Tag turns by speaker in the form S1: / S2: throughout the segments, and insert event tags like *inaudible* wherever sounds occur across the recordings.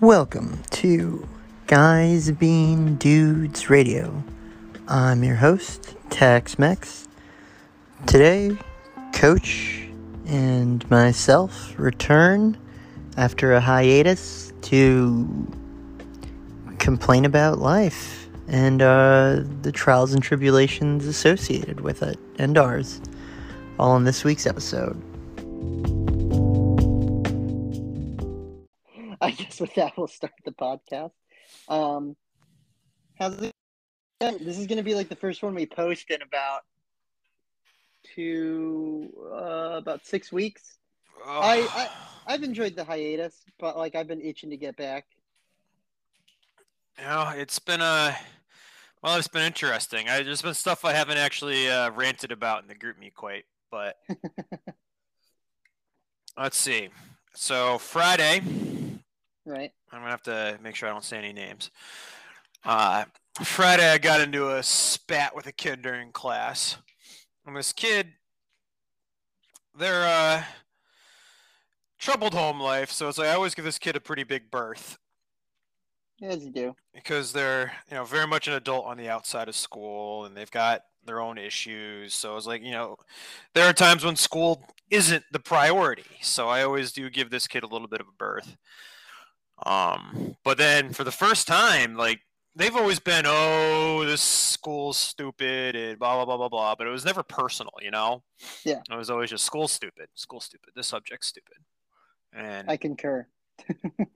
S1: Welcome to Guys Being Dudes Radio. I'm your host, Tax Mex. Today, Coach and myself return after a hiatus to complain about life and uh, the trials and tribulations associated with it and ours, all in this week's episode. I guess with that, we'll start the podcast. Um, how's it? This is going to be like the first one we post in about two, uh, about six weeks. I, I I've enjoyed the hiatus, but like I've been itching to get back.
S2: You know, it's been a well, it's been interesting. I, there's been stuff I haven't actually uh, ranted about in the GroupMe quite, but *laughs* let's see. So Friday,
S1: Right.
S2: I'm gonna have to make sure I don't say any names. Uh, Friday, I got into a spat with a kid during class. And this kid, they're uh, troubled home life, so it's like I always give this kid a pretty big berth
S1: As you do.
S2: because they're you know very much an adult on the outside of school, and they've got their own issues. So it's like you know, there are times when school isn't the priority. So I always do give this kid a little bit of a berth. Um, but then for the first time, like they've always been, oh, this school's stupid and blah blah blah blah blah. But it was never personal, you know.
S1: Yeah.
S2: It was always just school stupid, school stupid. This subject's stupid. And
S1: I concur. *laughs*
S2: and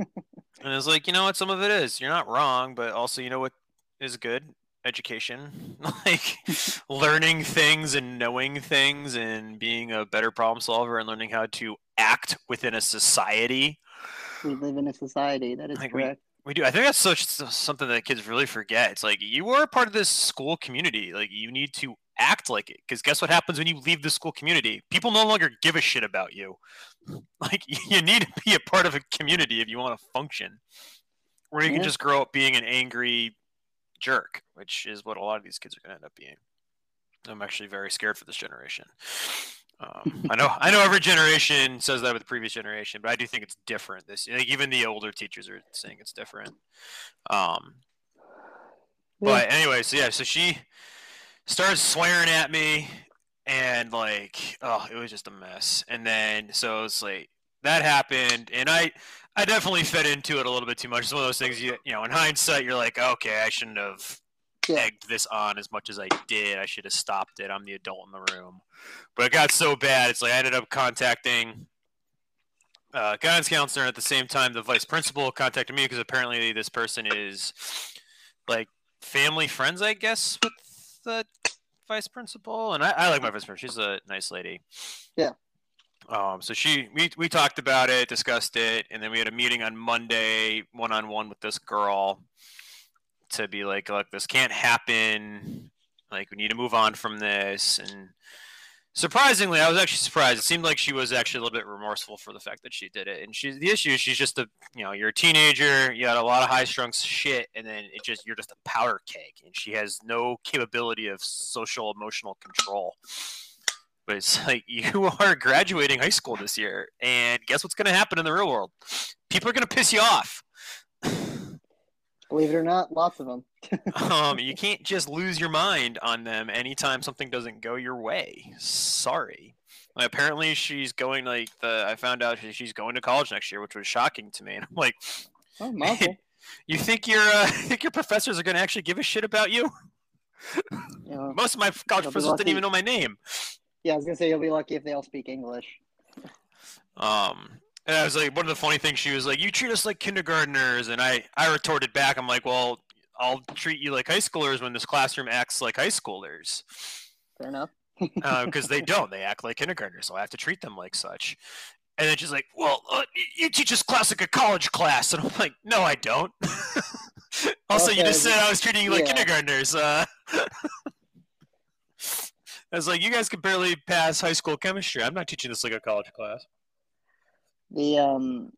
S2: it's like, you know what, some of it is. You're not wrong, but also you know what is good? Education. *laughs* like *laughs* learning things and knowing things and being a better problem solver and learning how to act within a society.
S1: We live in a society that is
S2: Like, we-
S1: correct.
S2: We do. I think that's such something that kids really forget. It's like you are a part of this school community. Like you need to act like it. Because guess what happens when you leave the school community? People no longer give a shit about you. *laughs* Like *laughs* you need to be a part of a community if you want to function. Or you
S1: Yeah.
S2: can just grow up being an angry jerk, which is what a lot of these kids are going to end up being. I'm actually very scared for this generation. Um, I know, I know, every generation says that with the previous generation, but I do think it's different. This, like, even the older teachers are saying it's different. Um, but anyway, so yeah, so she started swearing at me, and like, oh, it was just a mess. And then so it's like that happened, and I, I definitely fed into it a little bit too much. It's one of those things you, you know, in hindsight, you're like, okay, I shouldn't have
S1: Yeah.
S2: egged this on as much as I did. I should have stopped it. I'm the adult in the room. But it got so bad, it's like I ended up contacting uh, guidance counselor. At the same time, the vice principal contacted me because apparently this person is like family friends, I guess, with the vice principal. And I, I like my vice principal. She's a nice lady.
S1: Yeah.
S2: Um, so she we, we talked about it, discussed it, and then we had a meeting on Monday, one on one with this girl to be like, look, this can't happen. Like, we need to move on from this. And surprisingly, I was actually surprised. It seemed like she was actually a little bit remorseful for the fact that she did it. And she's the issue is she's just a, you know, you're a teenager, you got a lot of high strung shit, and then it just you're just a powder keg, and she has no capability of social emotional control. But it's *laughs* like you *laughs* are graduating high school this year, and guess what's going to happen in the real world? People are going to piss you off. *laughs*
S1: Believe it or not, lots of them. *laughs*
S2: um, you can't just lose your mind on them anytime something doesn't go your way. Sorry. Like, apparently, she's going like the. I found out she's going to college next year, which was shocking to me. And I'm like,
S1: Oh, mazel. *laughs*
S2: you think your uh, *laughs* think your professors are going to actually give a shit about you?
S1: You know,
S2: Most of my college professors didn't even know my name.
S1: yeah, I was gonna say you'll be lucky if they all speak English.
S2: Um, and I was like, one of the funny things she was like, "You treat us like kindergartners," and I I retorted back, I'm like, "Well, I'll treat you like high schoolers when this classroom acts like high schoolers."
S1: Fair enough. *laughs*
S2: because they don't. They act like kindergartners, so I have to treat them like such. And then she's like, "Well, uh, you teach us class like a college class," and I'm like, "No, I don't." *laughs* also, you just said I was treating you like
S1: yeah.
S2: kindergartners. Uh, *laughs* I was like, "You guys can barely pass high school chemistry. I'm not teaching this like a college class."
S1: The um,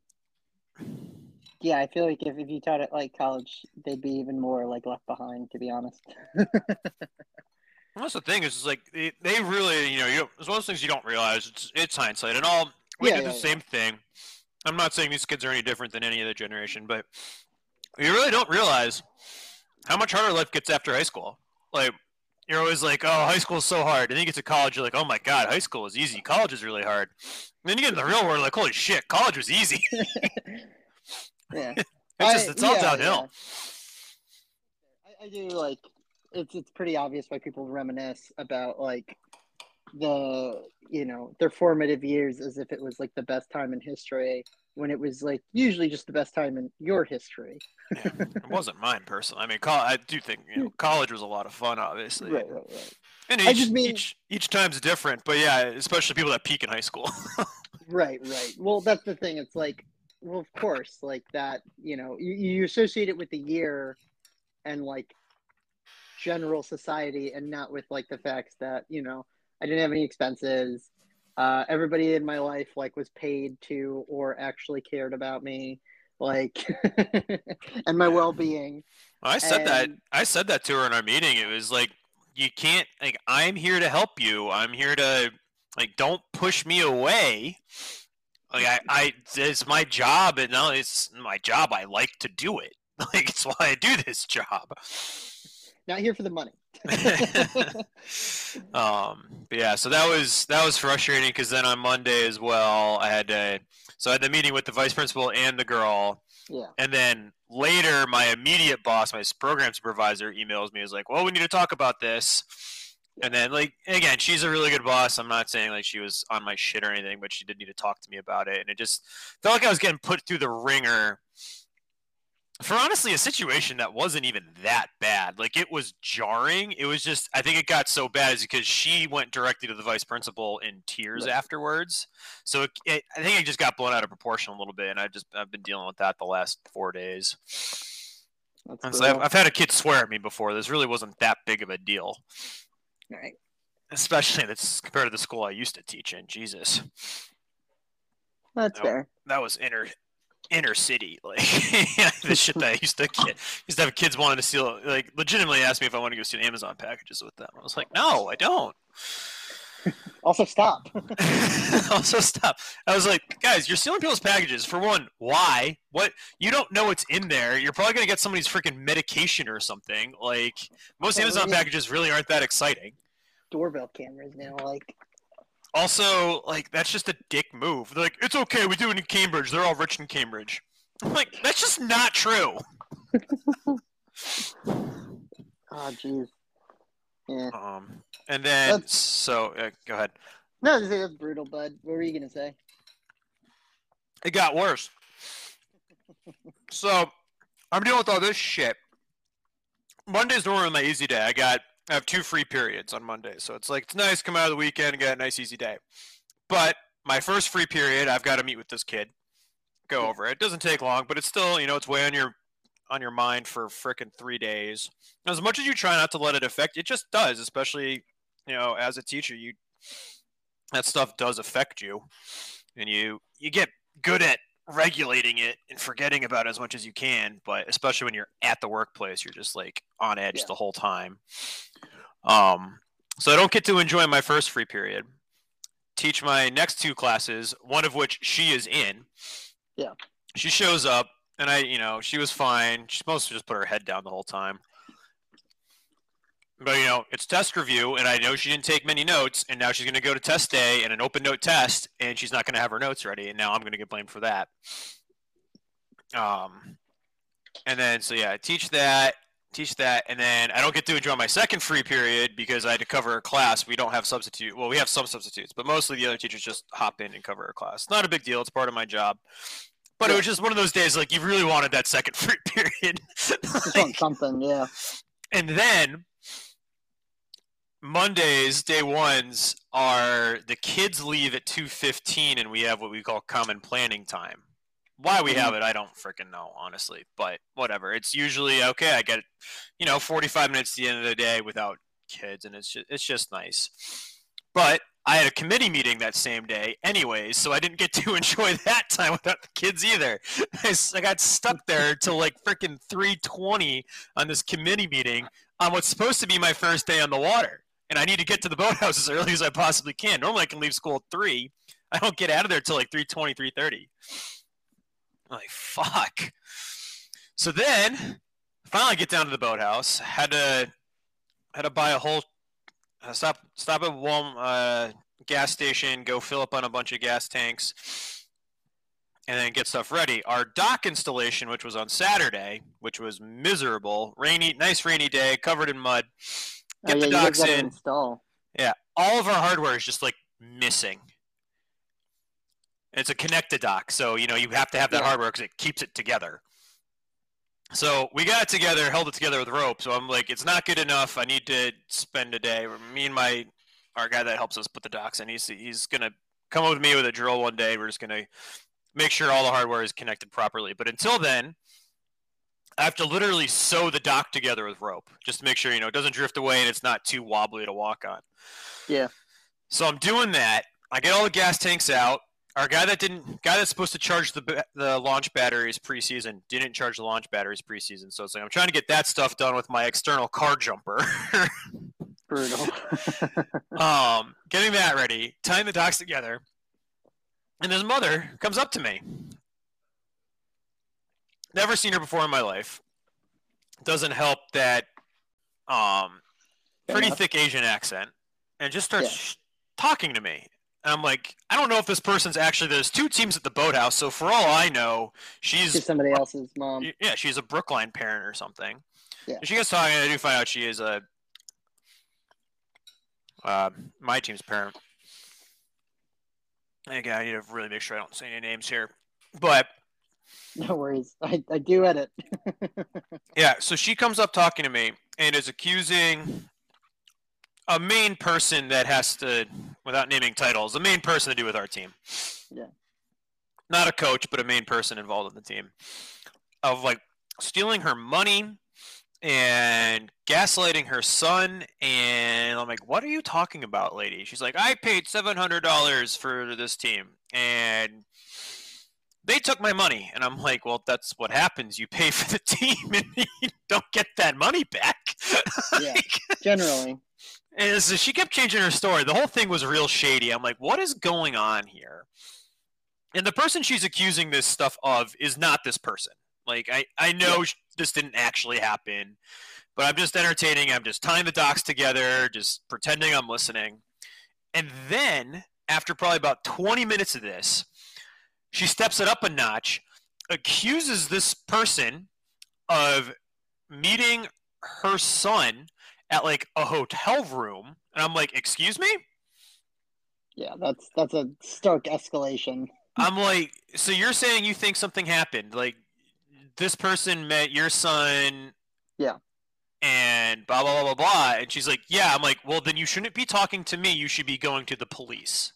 S1: yeah, I feel like if, if you taught it like college, they'd be even more like left behind. To be honest.
S2: Well, *laughs* that's the thing is, it's like they, they really, you know, you, it's one of those things you don't realize. It's it's hindsight, and all we
S1: Yeah,
S2: did
S1: yeah,
S2: the
S1: yeah.
S2: same thing. I'm not saying these kids are any different than any other generation, but you really don't realize how much harder life gets after high school. Like you're always like, oh, high school is so hard. And then you get to college, you're like, oh my god, high school is easy. College is really hard. And then you get in the real world, like, holy shit, college was easy. *laughs*
S1: yeah, *laughs*
S2: it's just it's all
S1: yeah,
S2: downhill.
S1: yeah. I, I do like it's it's pretty obvious why people reminisce about like the you know their formative years as if it was like the best time in history when it was like usually just the best time in your history.
S2: Yeah, it wasn't mine personally. I mean, col- I do think you know college was a lot of fun, obviously.
S1: Right, right, right.
S2: And
S1: I
S2: each,
S1: just mean-
S2: each each time's different, but yeah, especially people that peak in high school. *laughs*
S1: Right, right. Well, that's the thing. It's like, well, of course, like that. You know, you, you associate it with the year, and like general society, and not with like the facts that you know I didn't have any expenses. Uh, everybody in my life like was paid to or actually cared about me, like, *laughs* and my well being.
S2: I said that. I said that to her in our meeting. It was like you can't like I'm here to help you. I'm here to like don't push me away. Like I, I it's my job and no, it's my job. I like to do it. *laughs* Like it's why I do this job.
S1: Not here for the money. *laughs*
S2: um, but yeah, so that was that was frustrating because then on Monday as well, I had to. So I had the meeting with the vice principal and the girl,
S1: yeah.
S2: and then later, my immediate boss, my program supervisor, emails me. Is like, "Well, we need to talk about this." And then, like again, she's a really good boss. I'm not saying like she was on my shit or anything, but she did need to talk to me about it. And it just felt like I was getting put through the wringer for honestly a situation that wasn't even that bad. Like it was jarring. It was just I think it got so bad is because she went directly to the vice principal in tears
S1: Right.
S2: afterwards. So it, it, I think it just got blown out of proportion a little bit, and I just I've been dealing with that the last four days.
S1: That's
S2: And so I've. I've had a kid swear at me before. This really wasn't that big of a deal,
S1: Right.
S2: especially this compared to the school I used to teach in. Jesus,
S1: That's fair.
S2: that was inner inner city *laughs* like the shit that I used to *laughs* get used to have kids wanting to steal like legitimately ask me if I want to go steal Amazon packages with them. I was like, no, I don't. *laughs*
S1: Also, stop.
S2: also stop. I was like, guys, you're stealing people's packages. For one, why? What you don't know what's in there. You're probably gonna get somebody's freaking medication or something. Like most Amazon packages really aren't that exciting.
S1: Doorbell cameras now, like
S2: Also, like that's just a dick move. They're like, it's okay, we do it in Cambridge. They're all rich in Cambridge. I'm like, that's just not true.
S1: oh *laughs* jeez. Yeah.
S2: Um, and then
S1: That's-
S2: so uh, go ahead.
S1: No, that's, brutal, bud. What were you gonna say?
S2: It got worse. *laughs* so I'm dealing with all this shit. Monday's normally my easy day. I got I have two free periods on Monday, so it's like it's nice come out of the weekend and get a nice easy day. But my first free period, I've got to meet with this kid, go
S1: hmm.
S2: over it. It doesn't take long, but it's still you know it's way on your on your mind for frickin' three days. As much as you try not to let it affect, it just does. Especially you know as a teacher, you that stuff does affect you, and you you get good at regulating it and forgetting about it as much as you can but especially when you're at the workplace you're just like on edge
S1: Yeah.
S2: the whole time. Um so i don't get to enjoy my first free period. Teach my next two classes one of which she is in.
S1: Yeah.
S2: she shows up and i you know she was fine. She's supposed to just put her head down the whole time but you know it's test review and i know she didn't take many notes and now she's going to go to test day and an open note test and she's not going to have her notes ready and now i'm going to get blamed for that. Um and then so yeah teach that teach that and then i don't get to enjoy my second free period because i had to cover a class. We don't have substitute well we have some substitutes but mostly the other teachers just hop in and cover a class. Not a big deal it's part of my job. But it was just one of those days like you really wanted that second *laughs* free period.
S1: Want something, yeah.
S2: and then Mondays, day ones are the kids leave at two fifteen, and we have what we call common planning time. Why we have it, I don't freaking know, honestly. But whatever. It's usually okay. I get, you know, forty five minutes at the end of the day without kids, and it's just it's just nice. But I had a committee meeting that same day, anyways, so I didn't get *laughs* to enjoy that time without the kids either. *laughs* I got stuck there till like freaking three twenty on this committee meeting on what's supposed to be my first day on the water. And I need to get to the *laughs* boathouse as early as I possibly can. Normally I can leave school at 3. I don't get out of there till like 3.20, 3.30. I'm like, fuck. So then, finally get down to the boathouse. Had to had to buy a whole uh, stop stop at one uh, gas station, go fill up on a bunch of gas tanks, and then get stuff ready. Our dock installation, which was on Saturday, which was miserable, rainy, nice rainy day, covered in mud. Get
S3: oh,
S2: the
S3: yeah,
S2: docks in.
S3: Install.
S2: Yeah, all of our hardware is just like missing. It's a connected dock, so you know you have to have that
S3: Yeah.
S2: hardware because it keeps it together. So we got it together, held it together with rope. So I'm like, it's not good enough. I need to spend a day. Me and my our guy that helps us put the docks in, he's he's gonna come up with me with a drill one day. We're just gonna make sure all the hardware is connected properly. But until then, I have to literally sew the dock together with rope just to make sure you know it doesn't drift away and it's not too wobbly to walk on.
S3: Yeah.
S2: So I'm doing that. I get all the gas tanks out. Our guy that didn't, guy that's supposed to charge the the launch batteries preseason, didn't charge the launch batteries preseason. So it's like I'm trying to get that stuff done with my external car jumper. *laughs*
S3: Brutal. *laughs*
S2: um, getting that ready, tying the docks together, and his mother comes up to me. Never seen her before in my life. Doesn't help that um, pretty thick Asian accent, and just starts
S3: Yeah.
S2: sh- talking to me. And I'm like, I don't know if this person's actually. There's two teams at the boathouse, so for all I know, she's
S3: somebody else's mom.
S2: yeah, she's a Brookline parent or something.
S3: Yeah.
S2: She gets talking, and I do find out she is a uh, my team's parent. Again, I need to really make sure I don't say any names here. But *laughs*
S3: No worries. I, I do edit. *laughs*
S2: yeah, so she comes up talking to me and is accusing a main person that has to, without naming titles, a main person to do with our team.
S3: Yeah.
S2: Not a coach, but a main person involved in the team of like stealing her money and gaslighting her son. And I'm like, what are you talking about, lady? She's like, I paid $700 for this team and they took my money. And I'm like, well, that's what happens. You pay for the *laughs* team and *laughs* you don't get that money back. *laughs*
S3: Yeah. Generally.
S2: And so she kept changing her story. The whole thing was real shady. I'm like, what is going on here? And the person she's accusing this stuff of is not this person. Like, I, I know sh this didn't actually happen, but I'm just entertaining. I'm just tying the docks together, just pretending I'm listening. And then, after probably about 20 minutes of this, she steps it up a notch, accuses this person of meeting her son at like a hotel room and i'm like excuse me?
S3: Yeah, that's that's a stark escalation.
S2: i'm like so you're saying you think something happened? Like this person met your son
S3: Yeah.
S2: and blah blah blah blah blah and she's like yeah. I'm like well then you shouldn't be talking to me. You should be going to the police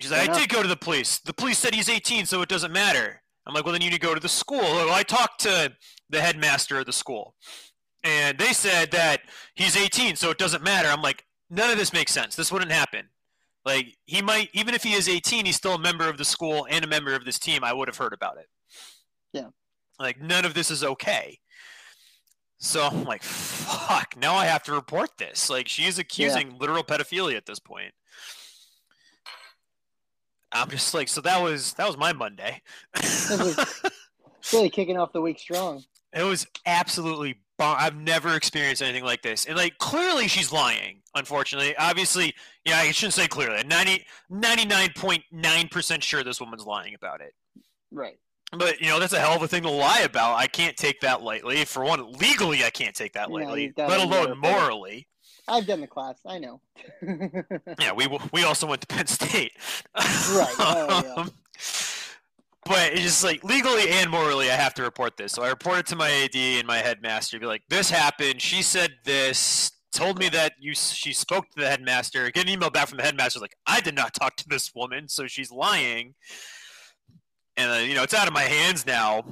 S2: she's like
S3: Fair
S2: i
S3: uh-huh.
S2: did go to the police. The police said he's 18 so it doesn't matter. I'm like well then you need to go to the school. Well, i talked to the headmaster of the school and they said that he's 18 so it doesn't matter. I'm like none of this makes sense. This wouldn't happen. Like he might even if he is 18 he's still a member of the school and a member of this team. I would have heard about it.
S3: Yeah.
S2: like none of this is okay. So i'm like fuck now i have to report this. Like she's accusing literal pedophilia at this point i'm just like so that was that was my monday *laughs*
S3: really kicking off the week strong.
S2: It was absolutely bomb. I've never experienced anything like this. And like clearly she's lying, unfortunately. Obviously, yeah, I shouldn't say clearly. 90, 99.9% sure this woman's lying about it.
S3: Right.
S2: But, you know, that's a hell of a thing to lie about. I can't take that lightly. For one, legally I can't take that lightly,
S3: you've
S2: let alone morally.
S3: I've done the class. I know. *laughs*
S2: Yeah, we we also went to Penn State.
S3: Right. Oh, yeah. *laughs*
S2: Um, But it's just like legally and morally, I have to report this. So I reported to my AD and my headmaster. Be like, this happened. She said this. Told me that you. She spoke to the headmaster. Get an email back from the headmaster. Like, I did not talk to this woman, so she's lying. And uh, you know, it's out of my hands now.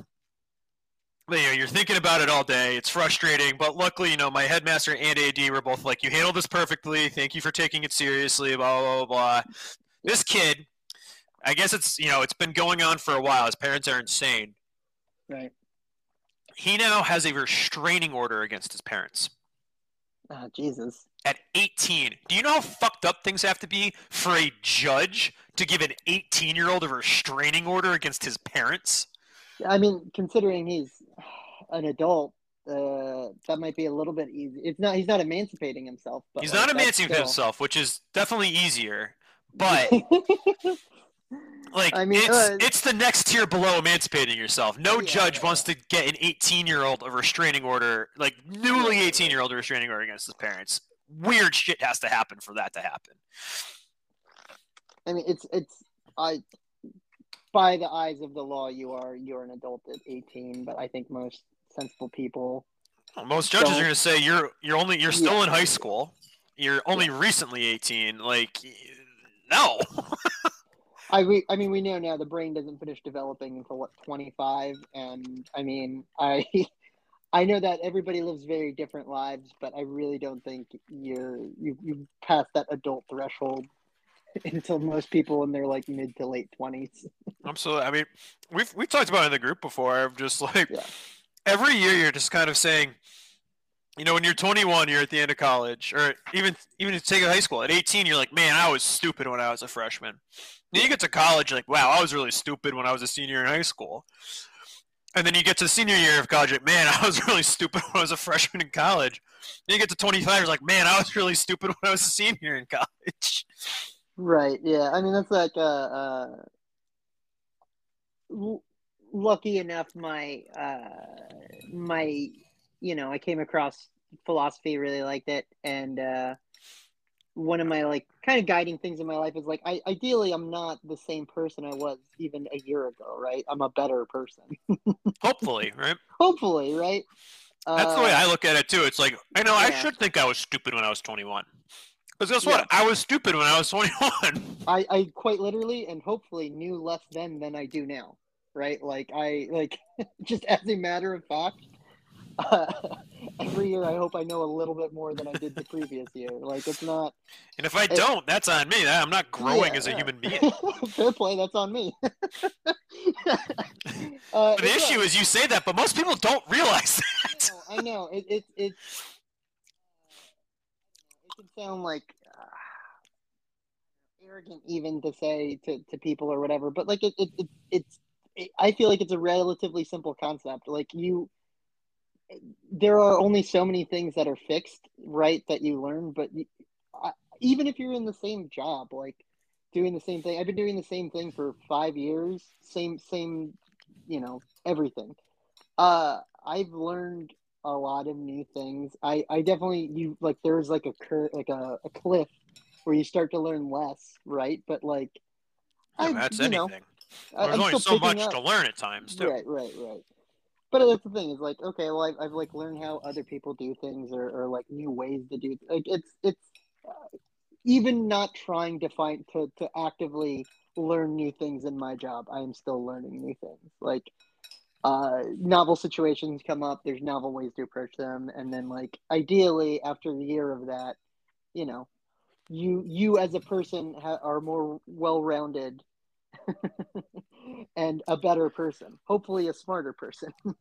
S2: But, you know, you're thinking about it all day. It's frustrating, but luckily, you know, my headmaster and AD were both like, "You handled this perfectly. Thank you for taking it seriously." Blah blah blah. blah. This kid, I guess it's you know, it's been going on for a while. His parents are insane.
S3: right.
S2: He now has a restraining order against his parents.
S3: Oh, Jesus.
S2: At 18. Do you know how fucked up things have to be for a judge to give an 18 year old a restraining order against his parents?
S3: I mean, considering he's an adult, uh, that might be a little bit easy. It's not. He's not emancipating himself. But
S2: He's
S3: like,
S2: not emancipating
S3: still-
S2: himself, which is definitely easier. But *laughs* like
S3: I mean,
S2: it's
S3: uh,
S2: it's the next tier below emancipating yourself. No
S3: Yeah,
S2: judge
S3: yeah,
S2: wants to get an 18 year old a restraining order, like newly 18 year old a restraining order against his parents. Weird shit has to happen for that to happen.
S3: I mean, it's it's I. By the eyes of the law, you are you're an adult at 18, but I think most sensible people.
S2: Well, most judges
S3: Don't-
S2: are going to say you're you're only you're still
S3: Yeah.
S2: in high school. You're only recently 18. Like no. *laughs*
S3: I re, I mean, we know now the brain doesn't finish developing until what 25, and I mean, I. *laughs* I know that everybody lives very different lives, but I really don't think you're you you pass that adult threshold *laughs* until most people in their like mid to late twenties. *laughs*
S2: Absolutely. I mean, we've we talked about it in the group before. I'm just like
S3: Yeah.
S2: every year you're just kind of saying, you know, when you're 21, you're at the end of college, or even even you take high school. At 18, you're like, man, I was stupid when I was a freshman. Then you get to college, like, wow, I was really stupid when I was a senior in high school. And then you get to senior year of college, like, man, *laughs* I was really stupid when I was a freshman in college. Then you get to 25, you're like, man, I was really stupid when I was a senior in college.
S3: Right. Yeah. I mean, that's like uh, uh lucky enough. My uh, my, you know, I came across philosophy, really liked it, and uh, one of my like kind of guiding things in my life is like, I ideally, I'm not the same person I was even a year ago. Right. I'm a better person. *laughs*
S2: Hopefully, right?
S3: Hopefully. Right.
S2: That's the way
S3: Uh,
S2: I look at it too. It's like I know I should think I was stupid when I was 21. Because guess what?
S3: Yeah.
S2: I was stupid when I was 21. *laughs*
S3: I, I quite literally and hopefully knew less then than I do now, right? Like I like *laughs* just as a matter of fact, uh, *laughs* every year I hope I know a little bit more than I did the previous year. Like it's not *laughs*
S2: and if I
S3: It-
S2: don't, that's on me. I'm not growing
S3: Yeah,
S2: as a
S3: yeah.
S2: human being. *laughs*
S3: fair play. That's on me. uh,
S2: But the issue is you say that, but most people don't realize that.
S3: I know, I know. It it it it can sound like uh, arrogant even to say to, to people or whatever, but like it, it, it it's it, I feel like it's a relatively simple concept. Like you there are only so many things that are fixed, right, that you learn, but you, I, even if you're in the same job, like doing the same thing. I've been doing the same thing for 5 years, same same, you know, everything. Uh I've learned a lot of new things. I, I definitely you like there's like a cur like a, a cliff where you start to learn less, right? But like I
S2: that's
S3: you know,
S2: anything. There's
S3: I'm
S2: only so much
S3: up.
S2: to learn at times, too.
S3: Right, right, right. But that's the thing is like okay, well I've, I've like learned how other people do things or, or like new ways to do like it's it's uh, even not trying to find to to actively learn new things in my job. I am still learning new things like uh, novel situations come up. There's novel ways to approach them, and then like ideally after a year of that, you know, you you as a person ha- are more well-rounded *laughs* and a better person. Hopefully, a smarter person. *laughs*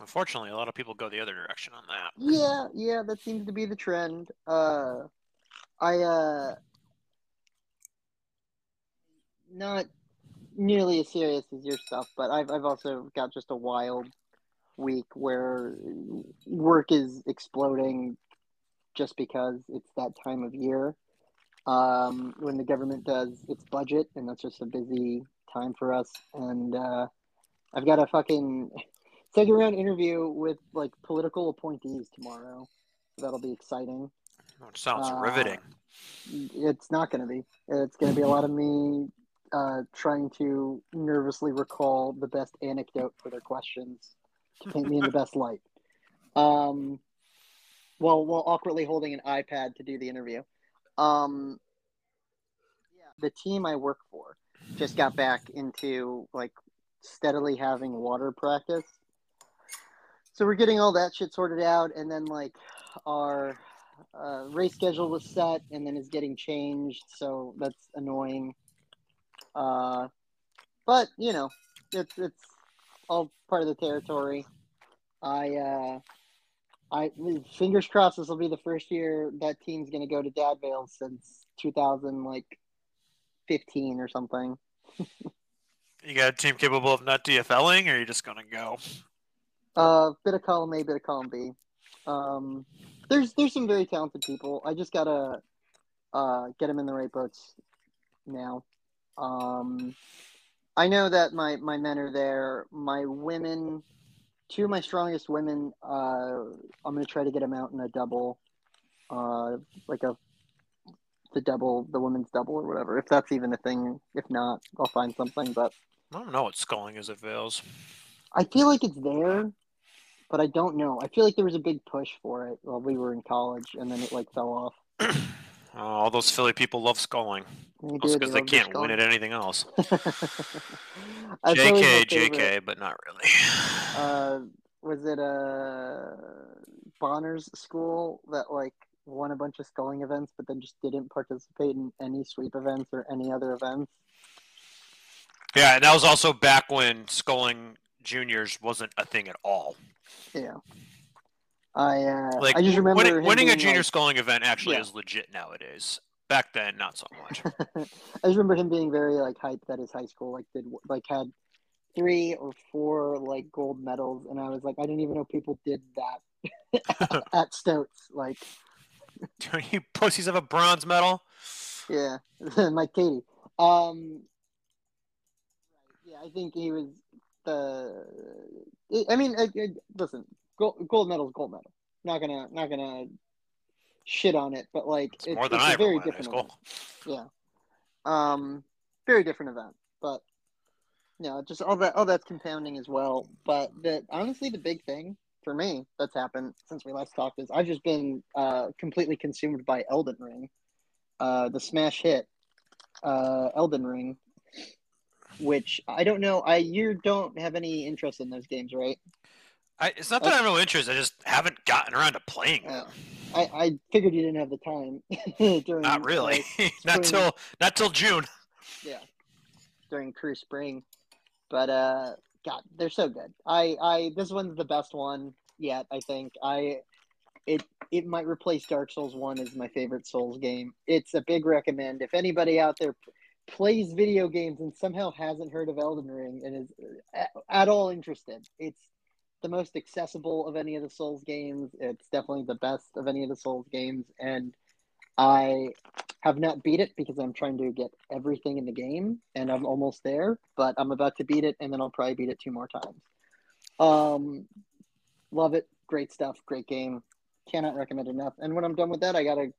S2: Unfortunately, a lot of people go the other direction on that.
S3: yeah, yeah, that seems to be the trend. Uh, I uh, not nearly as serious as your stuff, but I've I've also got just a wild week where work is exploding just because it's that time of year um, when the government does its budget, and that's just a busy time for us. And uh, I've got a fucking second round interview with like political appointees tomorrow. So that'll be exciting.
S2: Which sounds
S3: Uh,
S2: riveting.
S3: It's not going to be. It's going to be a lot of me uh, trying to nervously recall the best anecdote for their questions to paint me in the *laughs* best light. Um, while while awkwardly holding an iPad to do the interview. Um, yeah, the team I work for just got back into like steadily having water practice. So we're getting all that shit sorted out, and then like our uh, race schedule was set and then is getting changed, so that's annoying. Uh, but you know, it's it's all part of the territory. I uh, I fingers crossed this will be the first year that team's going to go to Dad Vail since 2000 like 15 or something. *laughs*
S2: You got a team capable of not DFLing, or are you just gonna go?
S3: Uh, bit of column A, bit of column B. Um, there's there's some very talented people. I just gotta uh, get them in the right boats now. Um, I know that my my men are there. My women, two of my strongest women. Uh, I'm gonna try to get them out in a double, uh, like a the double, the women's double or whatever. If that's even a thing. If not, I'll find something. But
S2: I don't know what sculling is at Vails.
S3: I feel like it's there, but I don't know. I feel like there was a big push for it while we were in college, and then it like fell off. *clears throat*
S2: Oh, all those Philly people love sculling. Because they can't win at anything else. *laughs* JK. JK, but not really.
S3: Uh, *sighs* was it uh, Bonner's school that like won a bunch of sculling events, but then just didn't participate in any sweep events or any other events?
S2: yeah, and that was also back when sculling juniors wasn't a thing at all.
S3: Yeah. I uh,
S2: Like
S3: I just remember
S2: winning, winning a junior
S3: like-
S2: sculling event actually
S3: Yeah.
S2: is legit nowadays. Back then, not so much. *laughs*
S3: I just remember him being very like hyped that his high school like did like had three or four like gold medals, and I was like, I didn't even know people did that *laughs* at Stouts. Like, *laughs*
S2: you pussies have a bronze medal.
S3: yeah, like Katie. Um, yeah, I think he was the. I mean, I, I, listen, gold, gold medal is gold medal. Not gonna, not gonna shit on it, but like
S2: It's more than I
S3: a very
S2: won in high
S3: different event. Yeah. Um, very different event, but you know, just all that all that's compounding as well. But the honestly, the big thing for me that's happened since we last talked is I've just been uh, completely consumed by Elden Ring, uh, the smash hit, uh, Elden Ring, which I don't know. I you don't have any interest in those games, right?
S2: I, it's not that I have no interest. I just haven't gotten around to playing them.
S3: I, I figured you didn't have the time *laughs* during
S2: Not really.
S3: like, *laughs*
S2: not till not till June.
S3: yeah during crew Spring. But uh God, they're so good. I I this one's the best one yet, I think. I it it might replace Dark Souls 1 as my favorite Souls game. It's a big recommend. If anybody out there p- plays video games and somehow hasn't heard of Elden Ring and is at, at all interested, it's the most accessible of any of the Souls games. It's definitely the best of any of the Souls games and I have not beat it because I'm trying to get everything in the game and I'm almost there, but I'm about to beat it and then I'll probably beat it two more times. Um, love it. Great stuff. Great game. Cannot recommend enough. And when I'm done with that, I gotta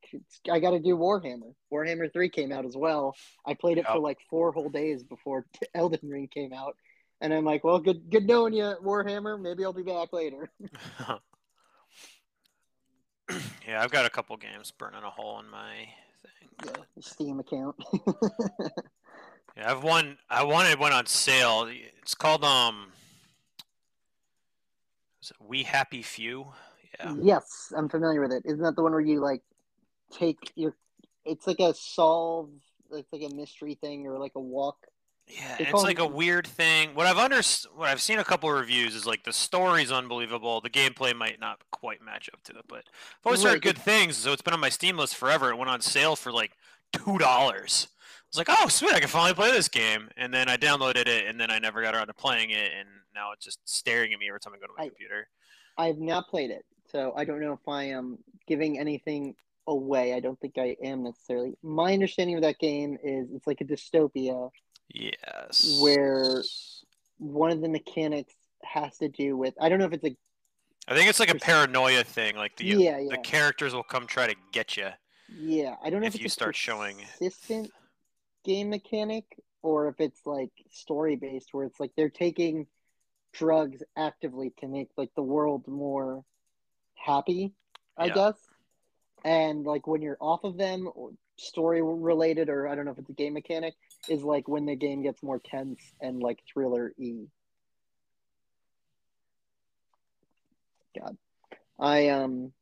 S3: I gotta do Warhammer. Warhammer Three came out as well. I played it for like four whole days before *laughs* Elden Ring came out, and I'm like, well, good good knowing you, Warhammer. Maybe I'll be back later. *laughs* *laughs*
S2: yeah, I've got a couple games burning a hole in my thing.
S3: yeah, Steam account. *laughs*
S2: Yeah, I've one. I wanted one on sale. It's called um. Is it We Happy Few? Yeah.
S3: Yes, I'm familiar with it. Isn't that the one where you like take your? It's like a solve. It's like a mystery thing or like a walk.
S2: Yeah,
S3: They
S2: and
S3: call
S2: it's like a weird thing. What I've under what I've seen a couple of reviews is like the story's unbelievable. The gameplay might not quite match up to it, but I've always heard good things. So it's been on my Steam list forever. It went on sale for like two dollars. I was like, oh sweet, I can finally play this game. And then I downloaded it, and then I never got around to playing it, and now it's just staring at me every time I go to my
S3: I-
S2: computer.
S3: I've not played it, so I don't know if I am giving anything away. I don't think I am necessarily. My understanding of that game is it's like a dystopia.
S2: Yes.
S3: Where- One of the mechanics has to do with I don't know if it's a
S2: I think it's like a paranoia thing. Like the
S3: yeah yeah
S2: the characters will come try to get you.
S3: yeah I don't know
S2: if
S3: if,
S2: you
S3: it's
S2: start showing-
S3: consistent game mechanic or if it's like story based where it's like they're taking drugs actively to make like the world more happy i
S2: Yeah.
S3: guess and like when you're off of them or story related or i don't know if it's a game mechanic is like when the game gets more tense and like thriller e god. I um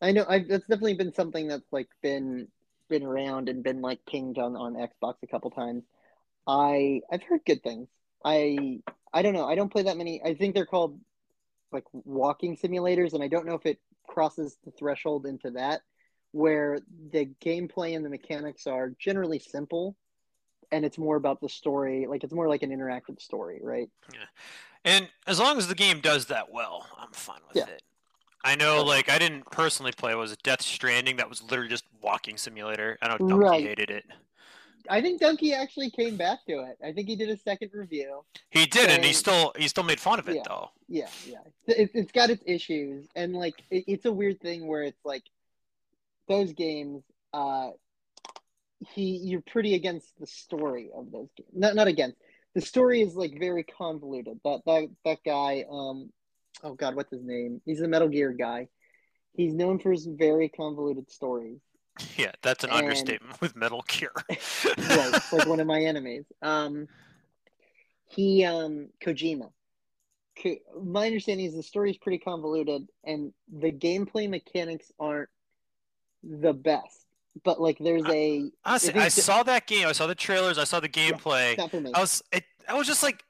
S3: i know i that's definitely been something that's like been been around and been like pinged on on xbox a couple times. I i've heard good things. I i don't know. I don't play that many. I think they're called like walking simulators, and I don't know if it crosses the threshold into that, where the gameplay and the mechanics are generally simple, and it's more about the story. Like it's more like an interactive story, right?
S2: Yeah. And as long as the game does that well, I'm fine with
S3: Yeah.
S2: it. I know, like, I didn't personally play. Was it Death Stranding? That was literally just walking simulator. I know Donkey
S3: Right.
S2: hated it.
S3: I think Donkey actually came back to it. I think he did a second review.
S2: He did, and he still he still made fun of it
S3: Yeah.
S2: though.
S3: Yeah, yeah. It, it's got its issues, and like it, it's a weird thing where it's like those games. Uh, he you're pretty against the story of those games. Not not against. The story is like very convoluted. That that that guy. Um, oh God, what's his name? He's the Metal Gear guy. He's known for his very convoluted stories. *laughs*
S2: Yeah, that's an
S3: And-
S2: understatement with Metal Gear. *laughs*
S3: right, like one of my enemies. Um, he um Kojima. Ko- my understanding is the story is pretty convoluted, and the gameplay mechanics aren't the best. But like, there's a
S2: Honestly,
S3: If he
S2: I saw that game. I saw the trailers. I saw the gameplay.
S3: it's not for me.
S2: I was it, I was just like,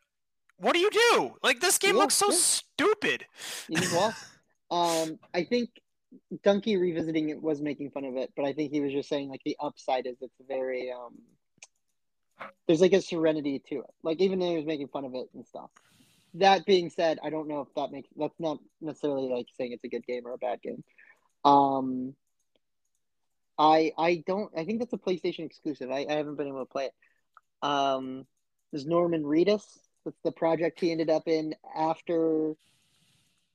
S2: what do you do? Like this game
S3: Yeah,
S2: looks so
S3: yeah.
S2: stupid.
S3: Walk. *laughs* Um, I think Donkey revisiting it was making fun of it, but I think he was just saying like the upside is it's very um. There's like a serenity to it. Like even though he was making fun of it and stuff. That being said, I don't know if that makes that's not necessarily like saying it's a good game or a bad game. Um. I I don't I think that's a PlayStation exclusive. I, I haven't been able to play it. Um, there's Norman Reedus. That's the project he ended up in after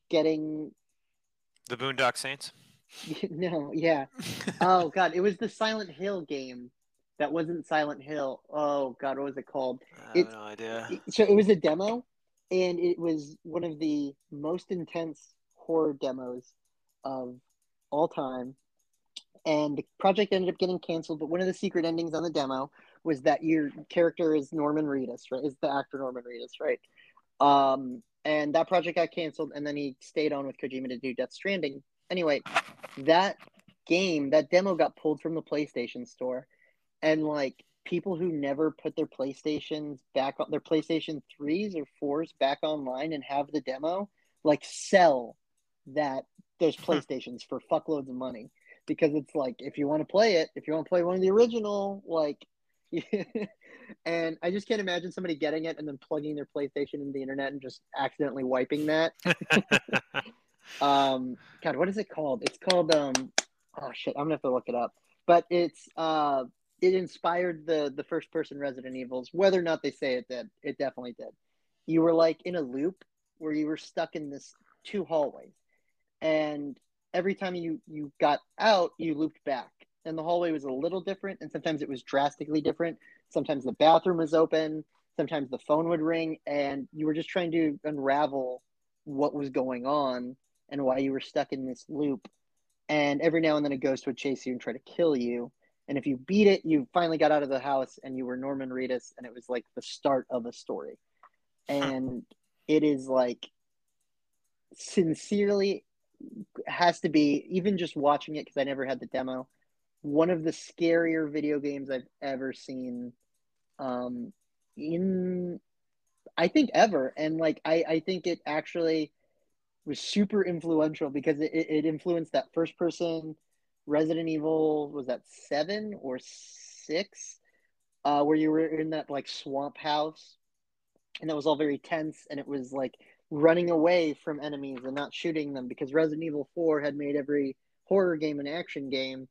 S3: getting
S2: The Boondock Saints. *laughs*
S3: no, yeah. Oh *laughs* god, it was the Silent Hill game that wasn't Silent Hill. Oh god, what was it called?
S2: I have
S3: It's-
S2: no idea.
S3: So it was a demo, and it was one of the most intense horror demos of all time. And the project ended up getting canceled, but one of the secret endings on the demo was that your character is Norman Reedus, right? Is the actor Norman Reedus, right? Um, and that project got canceled, and then he stayed on with Kojima to do Death Stranding. Anyway, that game, that demo got pulled from the PlayStation store, and like people who never put their PlayStations back on their PlayStation 3s or 4s back online and have the demo, like sell that those PlayStations for fuckloads of money because it's like if you want to play it, if you want to play one of the original, like *laughs* and I just can't imagine somebody getting it and then plugging their PlayStation into the internet and just accidentally wiping that. *laughs* um God, what is it called? It's called um oh shit, I'm gonna have to look it up. But it's uh it inspired the the first person Resident Evils. Whether or not they say it did, it definitely did. You were like in a loop where you were stuck in this two hallways, and every time you you got out, you looped back, and the hallway was a little different, and sometimes it was drastically different. Sometimes the bathroom was open, sometimes the phone would ring, and you were just trying to unravel what was going on and why you were stuck in this loop. And every now and then a ghost would chase you and try to kill you. And if you beat it, you finally got out of the house and you were Norman Reedus, and it was like the start of a story. And it is like sincerely has to be even just watching it because I never had the demo. One of the scarier video games I've ever seen, um, in I think ever, and like I I think it actually was super influential because it, it influenced that first person Resident Evil was that seven or six, uh, where you were in that like swamp house, and that was all very tense, and it was like running away from enemies and not shooting them because Resident Evil Four had made every horror game an action game,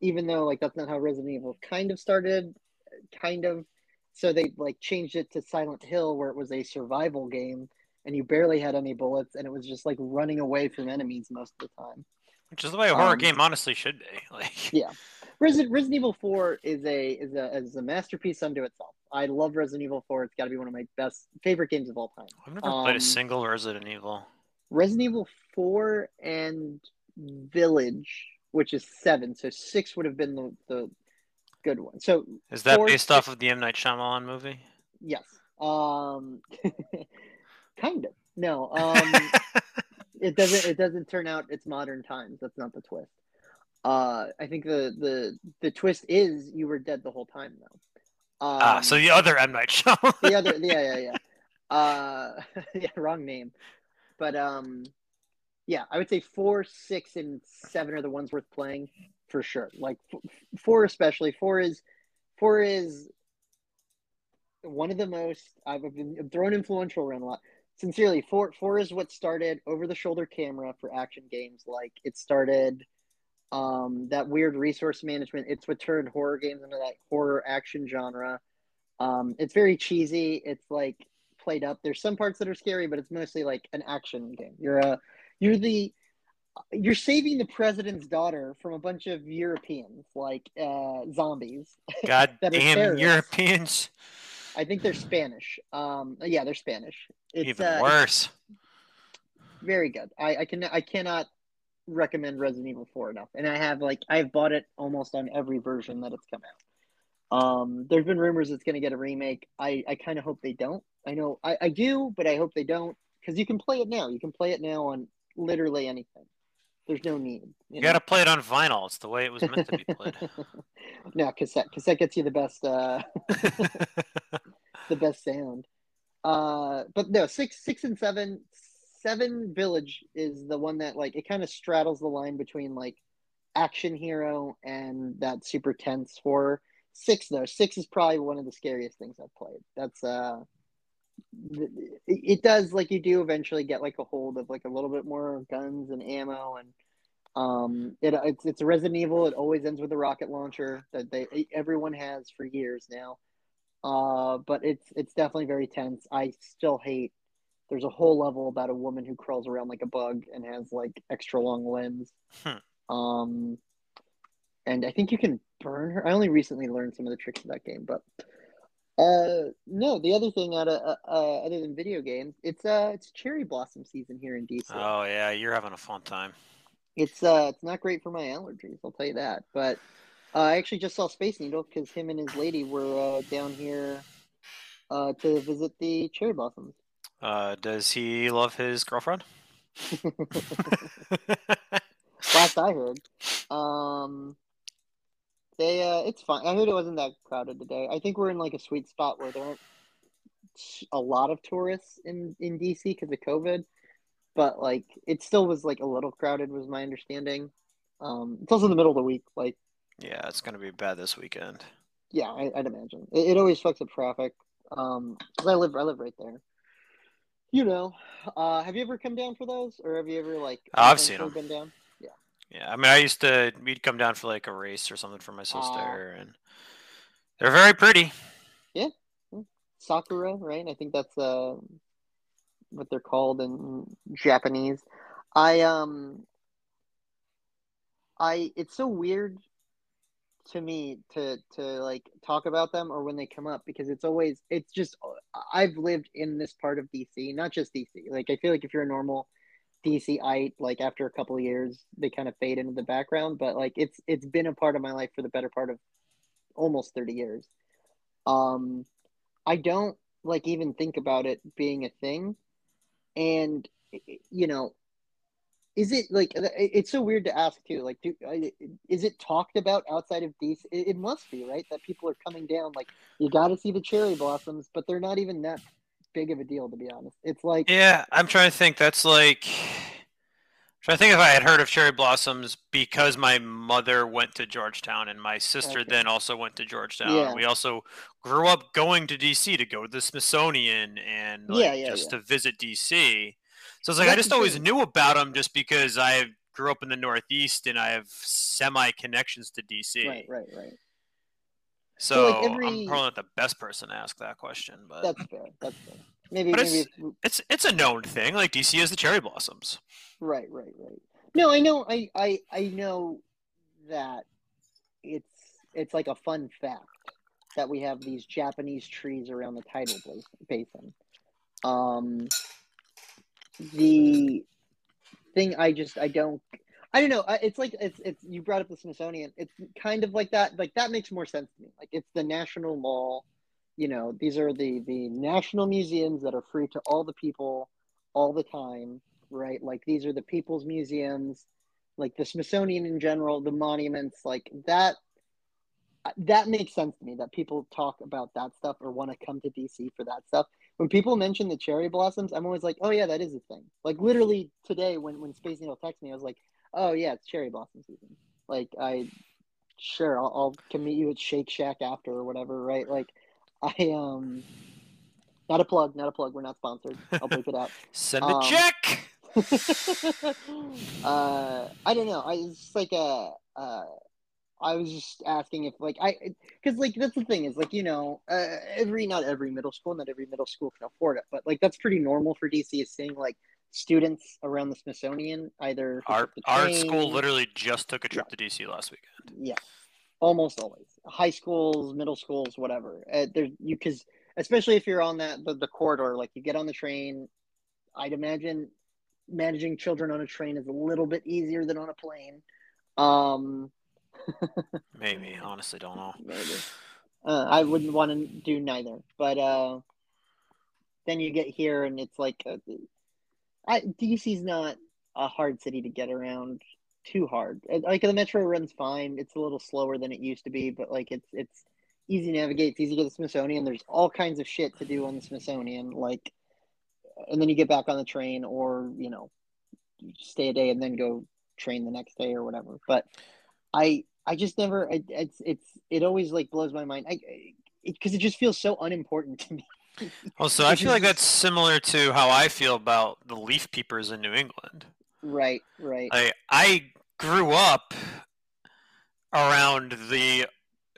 S3: even though like that's not how Resident Evil kind of started, kind of. So they like changed it to Silent Hill where it was a survival game and you barely had any bullets and it was just like running away from enemies most of the time.
S2: Which is the way a horror
S3: Um,
S2: game honestly should be. *laughs* Like,
S3: Yeah. Resident, Resident Evil 4 is a is a is a masterpiece unto itself. I love Resident Evil 4. It's got to be one of my best favorite games of all time.
S2: I've never played
S3: um,
S2: a single Resident Evil.
S3: Resident Evil 4 and Village, which is 7. So 6 would have been the, the good one. So
S2: Is that
S3: four,
S2: based off of the M Night Shyamalan movie?
S3: yes. Um *laughs* kind of. No. Um *laughs* it doesn't it doesn't turn out it's modern times. That's not the twist. Uh I think the the the twist is you were dead the whole time though. Um,
S2: ah, so the other M Night show. *laughs*
S3: the other yeah yeah yeah. Uh *laughs* yeah, wrong name. but um, yeah, I would say four, six, and seven are the ones worth playing for sure. Like f- four, especially four is four is one of the most I've been thrown influential around a lot. Sincerely, four four is what started over the shoulder camera for action games. Like it started um, that weird resource management. It's what turned horror games into that horror action genre. Um, it's very cheesy. It's like played up. There's some parts that are scary, but it's mostly like an action game. You're a you're the you're saving the president's daughter from a bunch of Europeans, like uh, zombies. *laughs*
S2: God damn. Europeans.
S3: I think they're Spanish. Um, yeah, they're Spanish. It's
S2: Even
S3: uh,
S2: worse.
S3: very good. I, I can I cannot recommend Resident Evil 4 enough. And I have like I've bought it almost on every version that it's come out. Um, there's been rumors it's going to get a remake. I, I kind of hope they don't. I know I, I do, but I hope they don't because you can play it now. You can play it now on literally anything. There's no need.
S2: You got to play it on vinyl. It's the way it was meant to be played. *laughs* *laughs*
S3: no cassette. Cassette gets you the best. Uh, *laughs* the best sound. Uh, but no, six, six, and seven. Seven Village is the one that like it kind of straddles the line between like action hero and that super tense horror. Six though, six is probably one of the scariest things I've played. That's uh, it does like you do eventually get like a hold of like a little bit more guns and ammo and um it it's it's a Resident Evil. It always ends with a rocket launcher that they everyone has for years now. Uh, but it's it's definitely very tense. I still hate. There's a whole level about a woman who crawls around like a bug and has like extra long limbs.
S2: Hmm.
S3: Um, and I think you can burn her. I only recently learned some of the tricks of that game, but uh, no. The other thing, out of uh, uh, other than video games, it's uh, it's cherry blossom season here in DC.
S2: oh yeah, you're having a fun time.
S3: It's uh, it's not great for my allergies. I'll tell you that. But uh, I actually just saw Space Needle because him and his lady were uh, down here uh, to visit the cherry blossoms.
S2: Uh, does he love his girlfriend? *laughs*
S3: Last I heard, um, they uh, it's fine. I heard it wasn't that crowded today. I think we're in like a sweet spot where there aren't a lot of tourists in in DC because of COVID, but like it still was like a little crowded was my understanding. Um, it's also in the middle of the week, like.
S2: yeah, it's gonna be bad this weekend.
S3: Yeah, I, I'd imagine it, it always fucks up traffic. Um, 'cause I live, I live right there. You know, uh, have you ever come down for those, or have you ever like?
S2: Oh, I've seen them.
S3: Been down.
S2: Yeah, Yeah, I mean, I used to we'd come down for like a race or something for my sister,
S3: Ah.
S2: and they're very pretty.
S3: Yeah, sakura, right? I think that's uh, what they're called in Japanese. I um, I it's so weird to me to to like talk about them or when they come up because it's always it's just I've lived in this part of DC, not just DC. Like I feel like if you're a normal DCite, like after a couple years, they kind of fade into the background. But like it's it's been a part of my life for the better part of almost thirty years. Um, I don't like even think about it being a thing, and you know, is it like uh, it's so weird to ask too? Like, do uh, is it talked about outside of DC? It, must be right that people are coming down. Like, you got to see the cherry blossoms, but they're not even that big of a deal to be honest. It's like
S2: Yeah, I'm trying to think. That's like trying to think if I had heard of cherry blossoms because my mother went to Georgetown and my sister
S3: Okay.
S2: then also went to Georgetown.
S3: Yeah.
S2: We also grew up going to DC to go to the Smithsonian and like,
S3: Yeah, yeah,
S2: just to visit DC. So it's like I just always knew about them just because I grew up in the Northeast and I have semi connections to DC.
S3: right, right, right.
S2: So,
S3: So, like,
S2: I'm probably not the best person to ask that question, but
S3: That's fair. That's fair. Maybe,
S2: But
S3: maybe.
S2: it's- it's it's a known thing. Like DC has the cherry blossoms.
S3: Right, right, right. No, I know. I, I, I know that it's it's like a fun fact that we have these Japanese trees around the tidal bas- basin. Um, the thing I just I don't I don't know. It's like it's it's you brought up the Smithsonian. It's kind of like that. Like that makes more sense to me. Like it's the national mall. You know, these are the the national museums that are free to all the people all the time, right? Like these are the people's museums, like the Smithsonian in general, the monuments, like that. that makes sense to me that people talk about that stuff or want to come to DC for that stuff. When people mention the cherry blossoms, I'm always like, oh yeah, that is a thing. Like literally today, when when Space Needle texted me, I was like, oh yeah, it's cherry blossom season. Like I, sure, I'll, I'll come meet you at Shake Shack after or whatever, right? Like I um, not a plug, not a plug. We're not sponsored. I'll bleep it out. *laughs*
S2: Send a
S3: Um,
S2: check. *laughs*
S3: uh, I don't know. I it's like a. Uh, I was just asking if like I because like that's the thing is like you know uh, every not every middle school not every middle school can afford it but like that's pretty normal for DC is seeing like students around the Smithsonian either
S2: Our our school literally just took a trip to DC last weekend.
S3: yeah. Almost always. High schools middle schools whatever. Uh, there you because especially if you're on that the, the corridor like you get on the train I'd imagine managing children on a train is a little bit easier than on a plane. Um
S2: Maybe, honestly, don't know.
S3: maybe. Uh, I wouldn't want to do neither, but uh, then you get here and it's like, uh, I DC's not a hard city to get around too hard. Like the metro runs fine. It's a little slower than it used to be, but like it's it's easy to navigate. It's easy to get to the Smithsonian. There's all kinds of shit to do on the Smithsonian, like, and then you get back on the train, or you know, stay a day and then go train the next day or whatever. But I I just never I, it's it's it always like blows my mind. I because it, just feels so unimportant to me.
S2: Well, so *laughs* I feel like that's similar to how I feel about the leaf peepers in New England.
S3: Right, right.
S2: I I grew up around the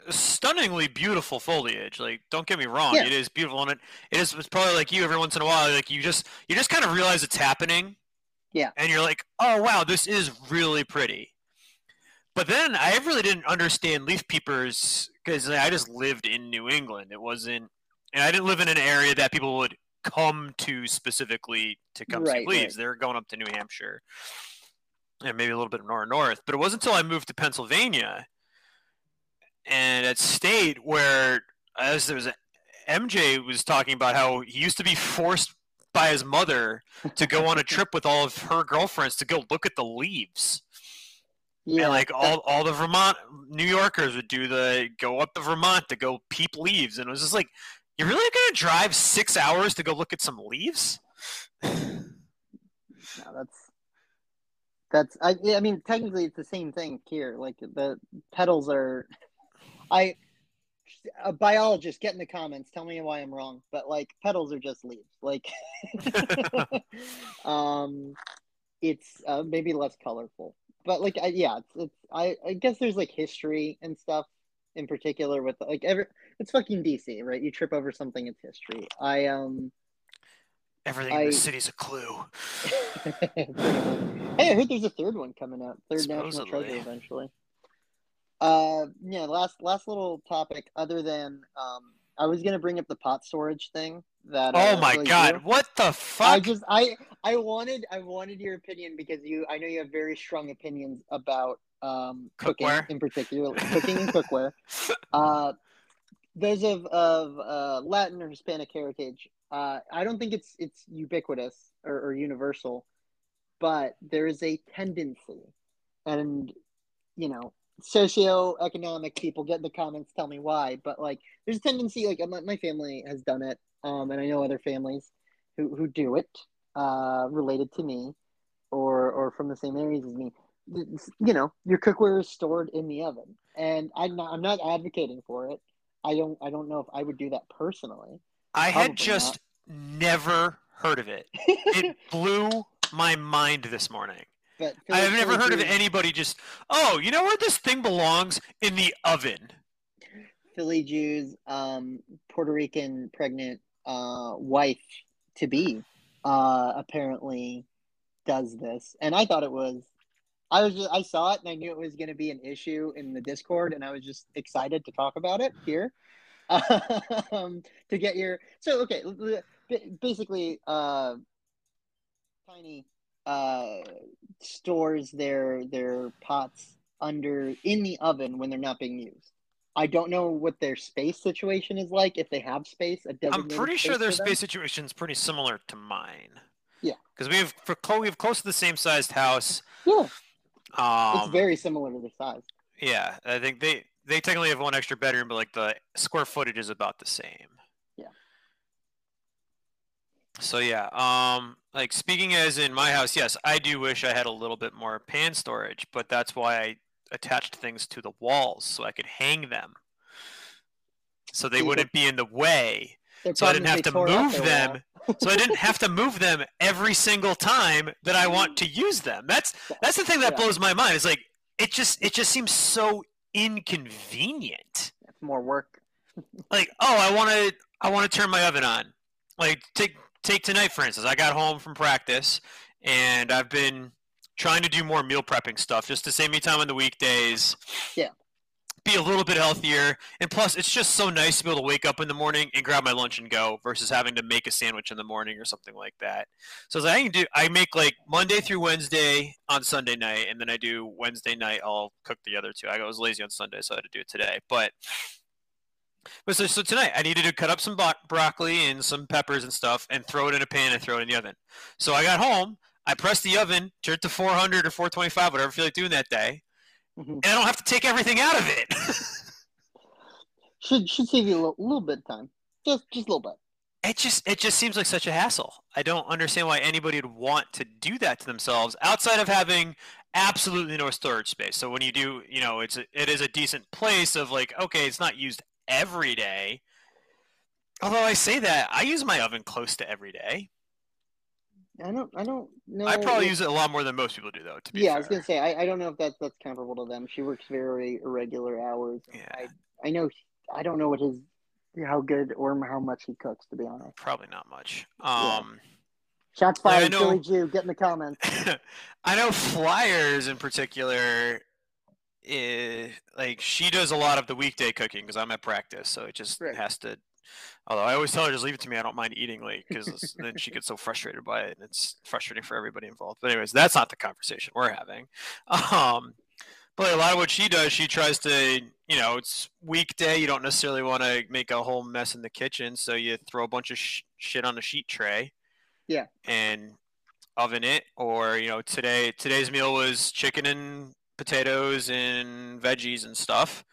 S2: stunningly beautiful foliage. Like, don't get me wrong,
S3: Yeah.
S2: it is beautiful, and it, it is. It's probably like you every once in a while. Like you just you just kind of realize it's happening.
S3: Yeah.
S2: And you're like, oh wow, this is really pretty. But then I really didn't understand leaf peepers because I just lived in New England. It wasn't, and I didn't live in an area that people would come to specifically to come
S3: Right,
S2: see leaves.
S3: right.
S2: They were going up to New Hampshire and maybe a little bit more north. But it wasn't until I moved to Pennsylvania and at State where, as there was a, MJ was talking about how he used to be forced by his mother to go on a trip with all of her girlfriends to go look at the leaves.
S3: Yeah,
S2: and like all, all the Vermont New Yorkers would do the go up to Vermont to go peep leaves, and it was just like, you're really gonna drive six hours to go look at some leaves? *sighs*
S3: no, that's that's I I mean technically it's the same thing here. Like the petals are I a biologist get in the comments tell me why I'm wrong, but like petals are just leaves. Like *laughs* *laughs* um it's uh, maybe less colorful. But like I, yeah, it's, it's I I guess there's like history and stuff in particular with like every it's fucking DC, right? You trip over something it's history. I um
S2: Everything in the city's a clue. *laughs*
S3: hey, I heard there's a third one coming out. Third National
S2: Supposedly.
S3: Treasure eventually. Uh, yeah. Last last little topic. Other than um, I was gonna bring up the pot storage thing. That
S2: Oh
S3: uh,
S2: my
S3: Billy
S2: god,
S3: Drew.
S2: what the fuck?
S3: I just I I wanted I wanted your opinion because you I know you have very strong opinions about um cooking
S2: Cookware?
S3: in particular cooking and *laughs* cookware. Uh, those of of uh, Latin or Hispanic heritage, uh, I don't think it's it's ubiquitous or, or universal, but there is a tendency, and you know, socioeconomic people get in the comments tell me why, but like there's a tendency like my, my family has done it, um, and I know other families who who do it, uh, related to me, or or from the same areas as me. You know, your cookware is stored in the oven, and I'm not I'm not advocating for it. I don't I don't know if I would do that personally.
S2: I had
S3: probably
S2: just never heard of it. It *laughs* blew my mind this morning.
S3: but
S2: I have never heard of anybody just, oh, you know where this thing belongs? In the oven.
S3: Philly Jews, um, Puerto Rican pregnant uh, wife to be, uh, apparently does this, and I thought it was. I was just, I saw it and I knew it was going to be an issue in the Discord, and I was just excited to talk about it here. *laughs* Um, to get your so okay, basically, uh, tiny uh, stores their their pots under in the oven when they're not being used. I don't know what their space situation is like. If they have space, a
S2: I'm pretty sure their space situation is pretty similar to mine.
S3: Yeah.
S2: Because we have for we have close to the same sized house.
S3: Yeah,
S2: Um,
S3: it's very similar to the size.
S2: Yeah, I think they they technically have one extra bedroom, but like the square footage is about the same.
S3: Yeah.
S2: So yeah, um, like speaking as in my house, yes, I do wish I had a little bit more pan storage, but that's why I attached things to the walls so I could hang them, so they wouldn't be in the way. So I didn't have to move them. So I didn't have to *laughs* move them every single time that I want to use them. That's that's the thing that blows my mind. It's like it just it just seems so inconvenient.
S3: It's more work. *laughs*
S2: Like, oh, I want to I want to turn my oven on. Like take take tonight for instance. I got home from practice and I've been trying to do more meal prepping stuff just to save me time on the weekdays.
S3: Yeah.
S2: Be a little bit healthier. And plus it's just so nice to be able to wake up in the morning and grab my lunch and go versus having to make a sandwich in the morning or something like that. So I can do I make like Monday through Wednesday on Sunday night and then I do Wednesday night I'll cook the other two. I was lazy on Sunday so I had to do it today. But but so, so tonight I needed to cut up some bro- broccoli and some peppers and stuff and throw it in a pan and throw it in the oven. So I got home, I press the oven, turn it to 400 or 425, whatever I feel like doing that day,
S3: Mhm.
S2: and I don't have to take everything out of it. *laughs*
S3: Should should save you a little, little bit of time. Just just a little bit.
S2: it just it just seems like such a hassle. I don't understand why anybody would want to do that to themselves outside of having absolutely no storage space. So when you do, you know, it's a, it is a decent place of like okay, it's not used every day. Although I say that, I use my oven close to every day.
S3: I don't I don't know.
S2: I probably use it a lot more than most people do, though. To be
S3: Yeah,
S2: fair.
S3: I was gonna say I, I don't know if that's that's comparable to them. She works very irregular hours.
S2: Yeah.
S3: I I know I don't know what his how good or how much he cooks to be honest.
S2: Probably not much.
S3: Yeah.
S2: Um,
S3: Shots
S2: Like, I
S3: fired,
S2: know-
S3: Philly Jew. Get in the comments. *laughs*
S2: I know Flyers in particular. Is, like she does a lot of the weekday cooking because I'm at practice, so it just
S3: Right.
S2: has to. Although I always tell her just leave it to me, I don't mind eating late because then she gets so frustrated by it, and it's frustrating for everybody involved. But anyways, that's not the conversation we're having. Um, but a lot of what she does, she tries to, you know, it's weekday. You don't necessarily want to make a whole mess in the kitchen, so you throw a bunch of sh- shit on a sheet tray.
S3: Yeah.
S2: And oven it, or you know, today today's meal was chicken and potatoes and veggies and stuff.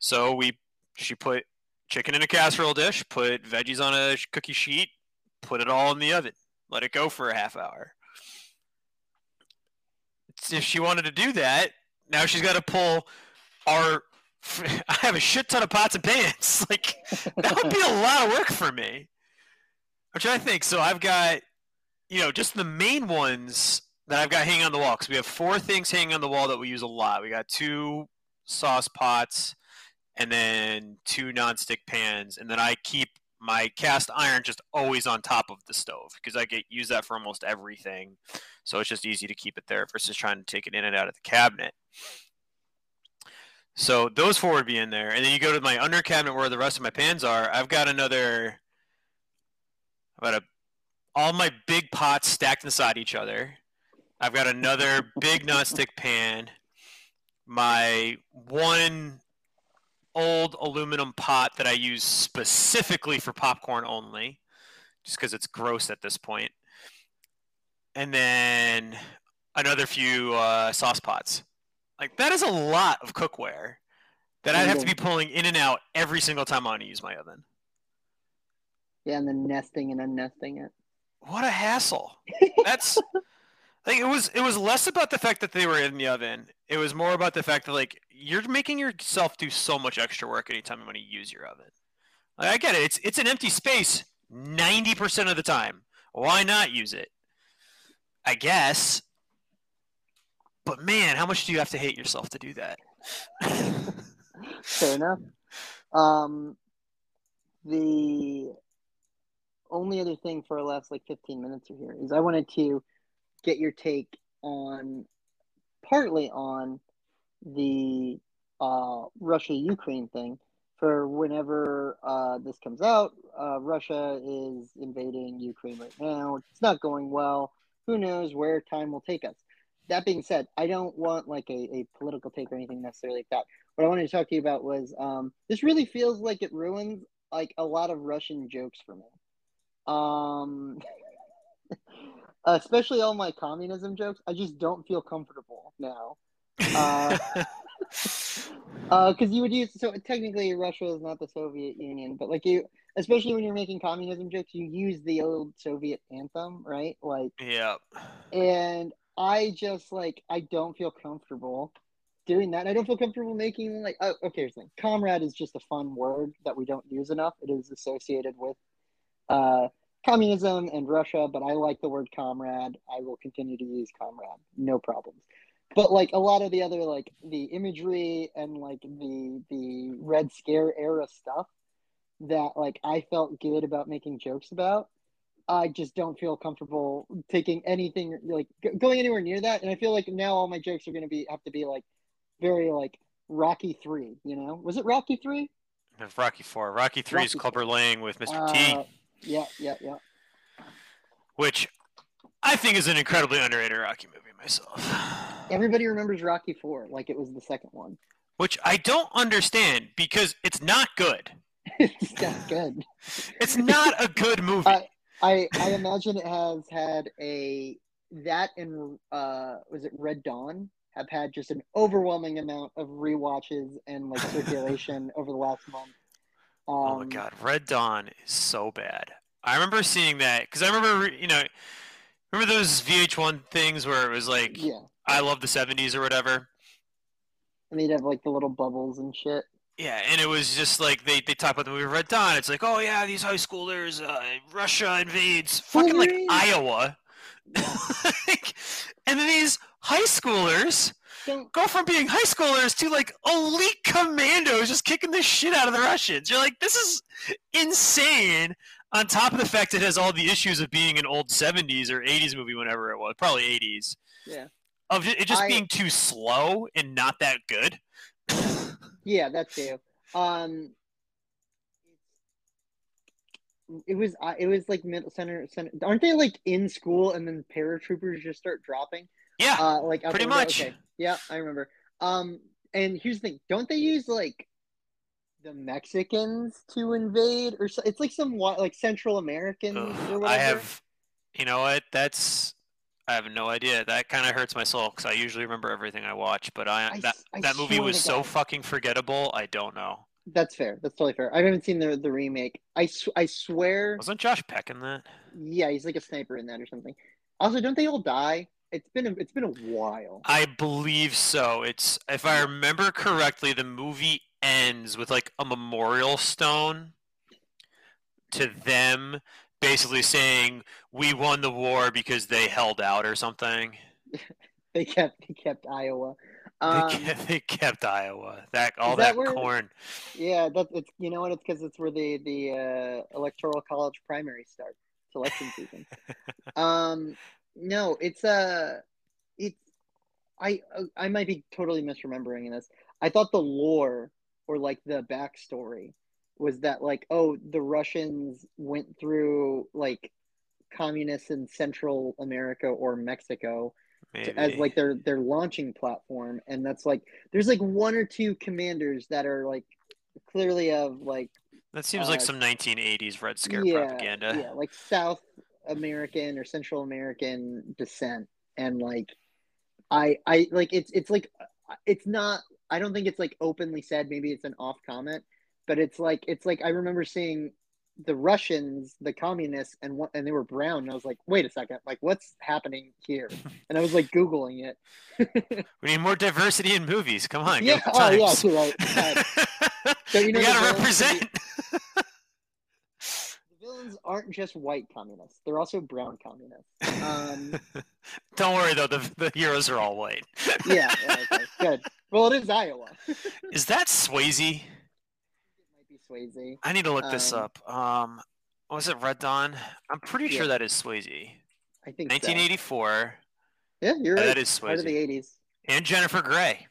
S2: So we she put chicken in a casserole dish, put veggies on a cookie sheet, put it all in the oven, let it go for a half hour. If she wanted to do that, now she's got to pull our. *laughs* I have a shit ton of pots and pans. *laughs* Like that would be a lot of work for me. I'm trying to think. So I've got, you know, just the main ones that I've got hanging on the wall. Because we have four things hanging on the wall that we use a lot. We got two sauce pots, and then two nonstick pans, and then I keep my cast iron just always on top of the stove because I get use that for almost everything. So it's just easy to keep it there versus trying to take it in and out of the cabinet. So those four would be in there, and then you go to my under cabinet where the rest of my pans are. I've got another about a all my big pots stacked inside each other. I've got another big nonstick pan. My one old aluminum pot that I use specifically for popcorn only, just because it's gross at this point. And then another few uh, sauce pots. Like that is a lot of cookware that I'd have to be pulling in and out every single time I want to use my oven.
S3: Yeah, and then nesting and unnesting it.
S2: What a hassle. *laughs* That's like it was it was less about the fact that they were in the oven. It was more about the fact that like you're making yourself do so much extra work anytime you want to use your oven. Like, I get it. It's it's an empty space 90% of the time. Why not use it? I guess. But man, how much do you have to hate yourself to do that?
S3: Fair enough. Um, the only other thing for our last like 15 minutes or here is I wanted to get your take on partly on the uh, Russia Ukraine thing. For whenever uh, this comes out, uh, Russia is invading Ukraine right now. It's not going well. Who knows where time will take us? That being said, I don't want like a, a political take or anything necessarily like that what I wanted to talk to you about was um, this really feels like it ruins like a lot of Russian jokes for me. Um, *laughs* especially all my communism jokes. I just don't feel comfortable now. Uh, *laughs* Because you would use so technically Russia is not the Soviet Union, but like you, especially when you're making communism jokes, you use the old Soviet anthem, right? Like,
S2: Yeah.
S3: and I just like I don't feel comfortable doing that. I don't feel comfortable making like oh, okay. Here's the thing: comrade is just a fun word that we don't use enough. It is associated with uh, communism and Russia, but I like the word comrade. I will continue to use comrade, no problems. But like a lot of the other like the imagery and like the the Red Scare era stuff that like I felt good about making jokes about. I just don't feel comfortable taking anything like g- going anywhere near that. And I feel like now all my jokes are going to be have to be like very like Rocky Three. You know, was it Rocky Three?
S2: Rocky Four. Rocky Three is
S3: Rocky
S2: Clubber Lang with Mr. T,
S3: Uh, yeah, yeah, yeah.
S2: which I think is an incredibly underrated Rocky movie myself.
S3: Everybody remembers Rocky Four like it was the second one.
S2: Which I don't understand because it's not good. *laughs*
S3: it's not good.
S2: It's not a good *laughs* movie.
S3: I- I I imagine it has had a that and uh was it Red Dawn have had just an overwhelming amount of rewatches and like circulation *laughs* over the last month. Um,
S2: oh my god, Red Dawn is so bad. I remember seeing that because I remember, you know, remember those VH1 things where it was like,
S3: Yeah,
S2: "I love the '70s" or whatever.
S3: and they'd have like the little bubbles and shit.
S2: Yeah, and it was just like they, they talk about the movie Red Dawn. It's like, oh yeah, these high schoolers, uh, Russia invades fucking like Iowa, *laughs* Like, and then these high schoolers Go from being high schoolers to like elite commandos, just kicking the shit out of the Russians. You're like, this is insane. On top of the fact it has all the issues of being an old '70s or '80s movie, whenever it was, probably '80s,
S3: yeah
S2: of it just
S3: I-
S2: being too slow and not that good. *laughs*
S3: yeah that's too. Um, it was uh, it was like middle center center. Aren't they like in school and then paratroopers just start dropping?
S2: Yeah,
S3: Uh, like
S2: Pretty much.
S3: Okay. Yeah, I remember. Um, and here's the thing: don't they use like the Mexicans to invade, or so, it's like some like Central Americans
S2: Ugh,
S3: or whatever?
S2: I have, you know what? That's I have no idea. That kind of hurts my soul because I usually remember everything I watch, but I,
S3: I
S2: that
S3: I
S2: that movie was so fucking forgettable. I don't know.
S3: That's fair. That's totally fair. I haven't seen the the remake. I sw- I swear.
S2: Wasn't Josh Peck in that?
S3: Yeah, he's like a sniper in that or something. Also, don't they all die? It's been a, it's been a while.
S2: I believe so. It's if I remember correctly, the movie ends with like a memorial stone to them, basically saying we won the war because they held out or something. *laughs*
S3: They kept they kept Iowa.
S2: They
S3: Um,
S2: kept, *laughs* they kept Iowa. That all
S3: that
S2: that,
S3: where-
S2: corn.
S3: Yeah, that's it's you know what it's because it's where the the uh, electoral college primary start. Election season. *laughs* um, no, it's uh, it's I I might be totally misremembering this. I thought the lore or like the backstory was that like oh the Russians went through like communists in Central America or Mexico to- as like their their launching platform and that's like there's like one or two commanders that are like clearly of like
S2: That seems like
S3: Uh,
S2: some 1980s Red Scare
S3: yeah,
S2: propaganda.
S3: yeah like south american or central american descent and like i i like it's it's like it's not i don't think it's like openly said maybe it's an off comment but it's like it's like i remember seeing the russians the communists and what and they were brown and i was like wait a second like what's happening here *laughs* and i was like googling it *laughs*
S2: We need more diversity in movies. Come on.
S3: Yeah, oh, yeah, you're right. *laughs* So, you know
S2: we gotta represent.
S3: Aren't just white communists they're also brown communists um *laughs*
S2: Don't worry though, the the heroes are all white. *laughs*
S3: yeah, yeah, okay, good well it is iowa *laughs*
S2: is that Swayze?
S3: might be swayze
S2: I need to look this
S3: Um,
S2: up. Um, was it Red Dawn? I'm pretty sure that is Swayze.
S3: i think so.
S2: 1984.
S3: yeah you're right
S2: that is
S3: part of the 80s
S2: And Jennifer Grey.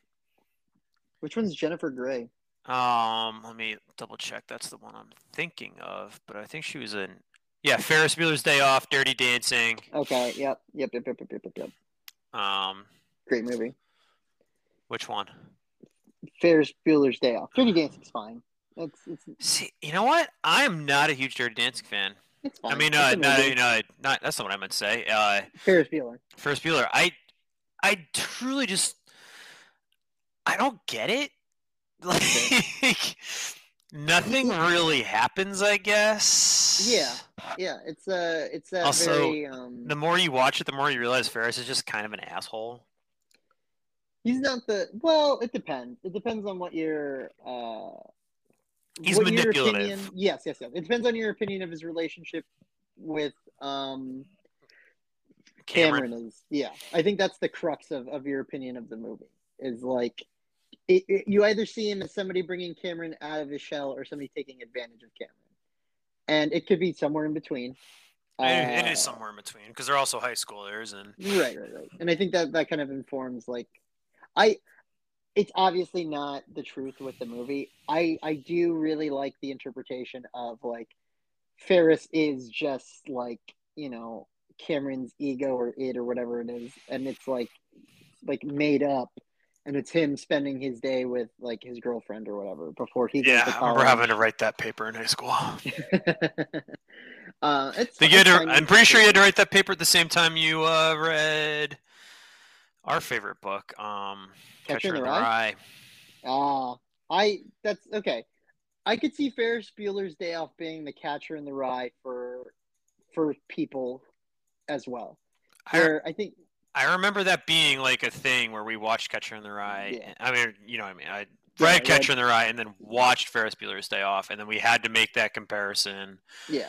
S3: which one's jennifer grey
S2: Um, let me double check. That's the one I'm thinking of, but I think she was in. Yeah, Ferris Bueller's Day Off, Dirty Dancing.
S3: okay yep yep yep yep yep yep, yep.
S2: Um,
S3: great movie
S2: which one?
S3: ferris bueller's day off dirty dancing's fine it's it's
S2: See, you know what? I'm not a huge Dirty Dancing fan.
S3: it's fine
S2: I mean, uh,
S3: a
S2: not, you know, not that's not what I meant to say. Uh,
S3: ferris bueller
S2: Ferris Bueller. I, I truly just, I don't get it. *laughs* like nothing really happens. I guess.
S3: Yeah, yeah. It's a it's a
S2: Also,
S3: very um.
S2: The more you watch it, the more you realize Ferris is just kind of an asshole.
S3: He's not the well. It depends. It depends on what your uh.
S2: He's
S3: what your
S2: manipulative.
S3: opinion- yes, yes, yes. It depends on your opinion of his relationship with um
S2: Cameron.
S3: Cameron is. Yeah, I think that's the crux of, of your opinion of the movie. Is like, it, it- you either see him as somebody bringing Cameron out of his shell or somebody taking advantage of Cameron, and it could be somewhere in between.
S2: It- it
S3: Uh,
S2: is somewhere in between because they're also high schoolers and
S3: Right, right, right. And I think that that kind of informs like, I. It's obviously not the truth with the movie. I I do really like the interpretation of like, Ferris is just like you know Cameron's ego or it or whatever it is, and it's like like made up, and it's him spending his day with like his girlfriend or whatever before he goes
S2: yeah,
S3: to
S2: I remember having to write that paper in high school. *laughs*
S3: uh, it's,
S2: to- I'm pretty sure you had to write that paper at the same time you uh, read our favorite book, um,
S3: Catcher in the Rye? Ah, I that's okay. I could see Ferris Bueller's Day Off being the catcher in the rye for for people as well.
S2: I,
S3: I think
S2: I remember that being like a thing where we watched Catcher in the Rye.
S3: Yeah.
S2: I mean, you know, what I mean, I read
S3: I
S2: Catcher in the Rye and then watched Ferris Bueller's Day Off, and then we had to make that comparison.
S3: yeah,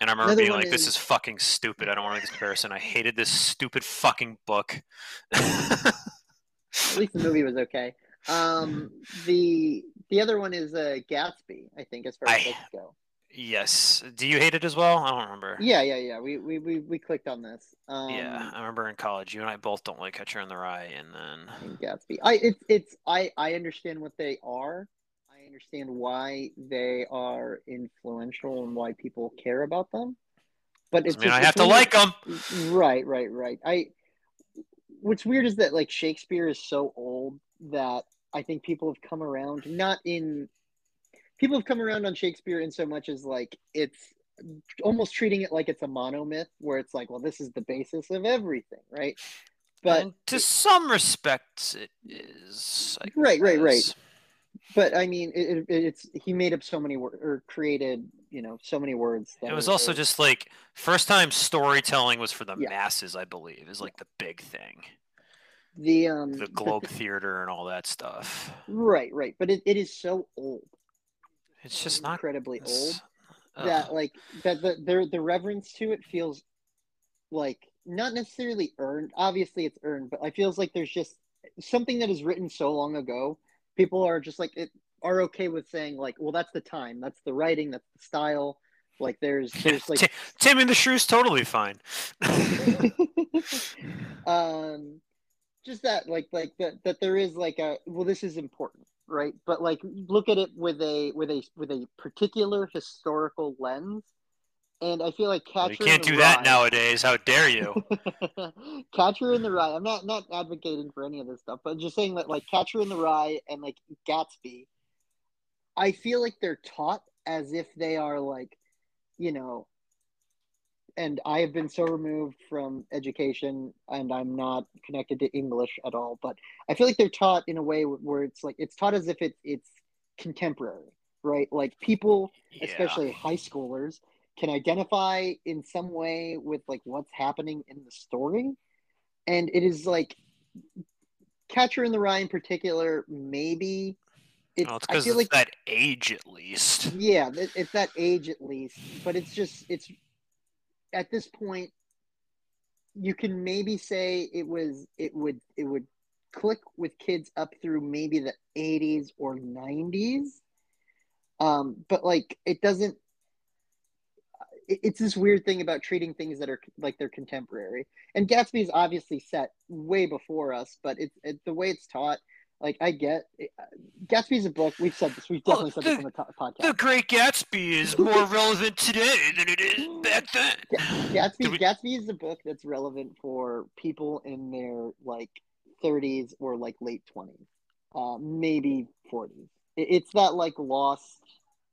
S2: And I remember
S3: Another
S2: being like, "This
S3: is-
S2: is fucking stupid. I don't want to make this comparison. I hated this stupid fucking book." *laughs*
S3: at least the movie was okay. Um, the the other one is uh, Gatsby. I think as far as
S2: I-
S3: books go.
S2: Yes. Do you hate it as well? I don't remember.
S3: Yeah, yeah, yeah. We we we, we clicked on this. Um,
S2: yeah, I remember in college, you and I both don't like Catcher in the Rye, and then
S3: Gatsby. I it's it's I I understand what they are. I understand why they are influential and why people care about them. But it's
S2: I mean,
S3: just-
S2: I have to like them.
S3: Right, right, right. I what's weird is that like Shakespeare is so old that I think people have come around not in people have come around on Shakespeare in so much as like it's almost treating it like it's a monomyth where it's like, well, this is the basis of everything, right? But
S2: to some respects, it is. I
S3: Right, right, right. but I mean, it, it, it's he made up so many words or created, you know, so many words. That
S2: It was also just like first time storytelling was for the
S3: Yeah.
S2: masses, I believe, is like the big thing.
S3: the um
S2: The Globe Theater and all that stuff.
S3: right, right, but it, it is so old.
S2: It's just not
S3: incredibly old. that like that the the the reverence to it feels like not necessarily earned. Obviously, it's earned, but I feels like there's just something that is written so long ago. People are just like it are okay with saying like, well, that's the time, that's the writing, that's the style. Like there's *laughs* there's like
S2: Ti- Taming the Shrew's totally fine. *laughs*
S3: um just that like like that that there is like a well this is important right but like look at it with a with a with a particular historical lens and i feel like catcher
S2: you can't do
S3: the
S2: that nowadays. How dare you? *laughs*
S3: catcher in the rye i'm not not advocating for any of this stuff but just saying that like catcher in the rye and like gatsby i feel like they're taught as if they are like you know and I have been so removed from education and I'm not connected to English at all, but I feel like they're taught in a way where it's like it's taught as if it, it's contemporary, right? Like people,
S2: Yeah.
S3: especially high schoolers, can identify in some way with like what's happening in the story. And it is like Catcher in the Rye in particular, maybe it's,
S2: Well, it's
S3: I
S2: because
S3: feel
S2: it's
S3: like
S2: that age at least.
S3: yeah, it- it's that age at least, but it's just it's at this point you can maybe say it was it would it would click with kids up through maybe the 80s or 90s. Um but like it doesn't it- it's this weird thing about treating things that are like they're contemporary. And Gatsby's obviously set way before us, but it's it, the way it's taught like I get Gatsby's a book. We've said this. We've
S2: Well,
S3: definitely said this on the to- podcast.
S2: The Great Gatsby is more *laughs* relevant today than it is back then.
S3: Gatsby
S2: we-
S3: Gatsby is a book that's relevant for people in their like 30s or like late 20s, uh, maybe 40s. It, it's that like lost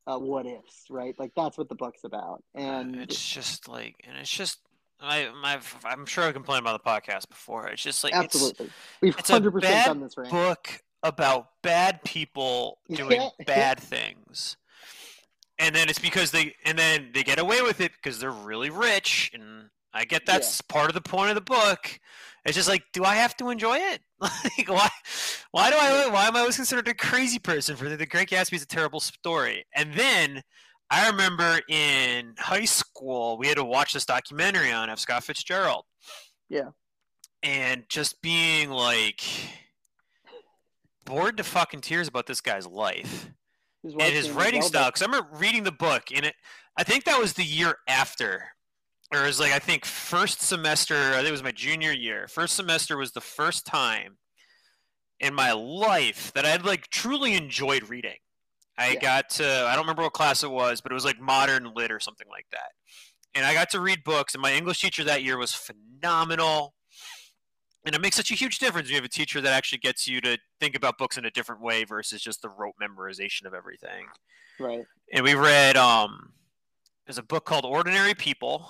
S3: uh, what ifs, right? Like that's what the book's about. And
S2: it's just like, and it's just, I, my, I'm sure I complained about the podcast before. It's just like, it's,
S3: absolutely, we've
S2: it's a
S3: hundred percent done this right.
S2: book about bad people doing bad things. And then it's because they and then they get away with it because they're really rich and I get that's part of the point of the book. It's just like, do I have to enjoy it? *laughs* like, why? Why do I? Why am I always considered a crazy person for the, the Great Gatsby is a terrible story? And then I remember in high school we had to watch this documentary on F. Scott Fitzgerald.
S3: Yeah.
S2: And just being like bored to fucking tears about this guy's life
S3: His
S2: and his writing style. Because I remember reading the book, and it. I think that was the year after, or it was like I think first semester. I think it was my junior year. First semester was the first time in my life that I had like truly enjoyed reading. I
S3: Yeah.
S2: got to. I don't remember what class it was, but it was like modern lit or something like that. And I got to read books, and my English teacher that year was phenomenal. And it makes such a huge difference when you have a teacher that actually gets you to think about books in a different way versus just the rote memorization of everything.
S3: Right.
S2: And we read um there's a book called Ordinary People,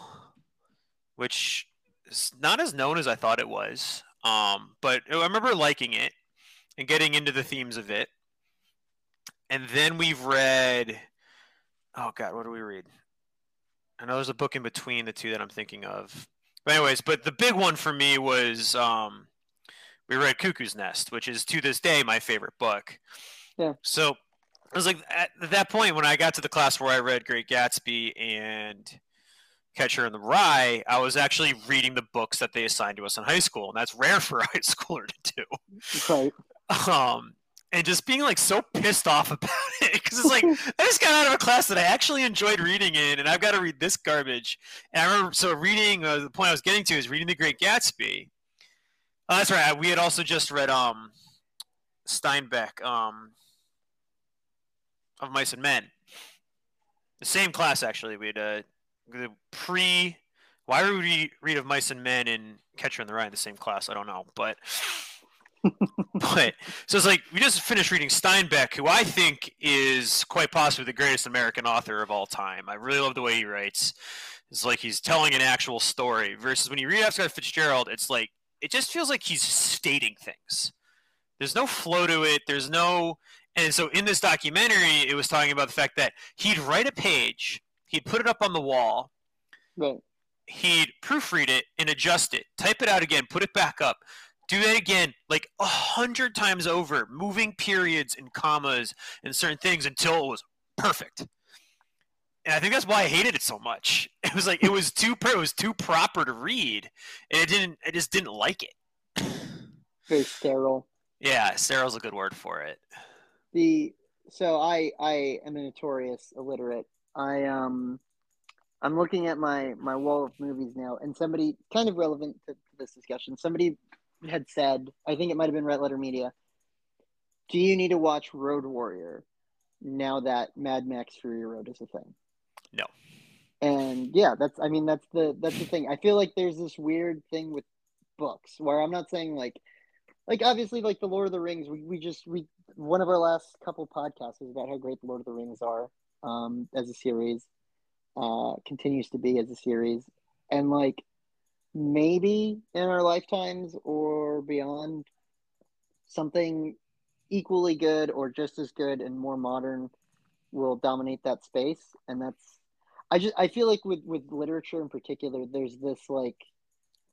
S2: which is not as known as I thought it was. Um, but I remember liking it and getting into the themes of it. And then we've read oh god, what do we read? I know there's a book in between the two that I'm thinking of. But anyways, but the big one for me was um, we read Cuckoo's Nest, which is to this day my favorite book.
S3: Yeah.
S2: So I was like at that point when I got to the class where I read Great Gatsby and Catcher in the Rye, I was actually reading the books that they assigned to us in high school, and that's rare for a high schooler to do
S3: Right. *laughs*
S2: um and just being like so pissed off *laughs* about it because it's like *laughs* I just got out of a class that I actually enjoyed reading in, and I've got to read this garbage. And I remember so reading uh, the point I was getting to is reading The Great Gatsby. Oh, that's right. We had also just read um Steinbeck um of Mice and Men. The same class actually. We had uh, the pre. Why would we read of Mice and Men and Catcher in the Rye in the same class? I don't know, but *laughs* but so it's like we just finished reading Steinbeck, who I think is quite possibly the greatest American author of all time. I really love the way he writes. It's like he's telling an actual story. Versus when you read F. Scott Fitzgerald, it's like it just feels like he's stating things. There's no flow to it. There's no and so in this documentary, it was talking about the fact that he'd write a page, he'd put it up on the wall,
S3: Right.
S2: he'd proofread it and adjust it, type it out again, put it back up, do that again like a hundred times over, moving periods and commas and certain things until it was perfect. And I think that's why I hated it so much. *laughs* It was like it was too it was too proper to read, and it didn't. I just didn't like it.
S3: Very sterile.
S2: Yeah, steril's a good word for it.
S3: the so I I am a notorious illiterate. I um I'm looking at my my wall of movies now, and somebody kind of relevant to, to this discussion. Somebody had said, I think it might have been Red Letter Media. Do you need to watch Road Warrior now that Mad Max Fury Road is a thing?
S2: No.
S3: And yeah, that's I mean that's the that's the thing. I feel like there's this weird thing with books where I'm not saying like like obviously like the Lord of the Rings, we, we just we one of our last couple podcasts was about how great the Lord of the Rings are um as a series. Uh continues to be as a series. And like maybe in our lifetimes or beyond something equally good or just as good and more modern will dominate that space and that's i just i feel like with with literature in particular there's this like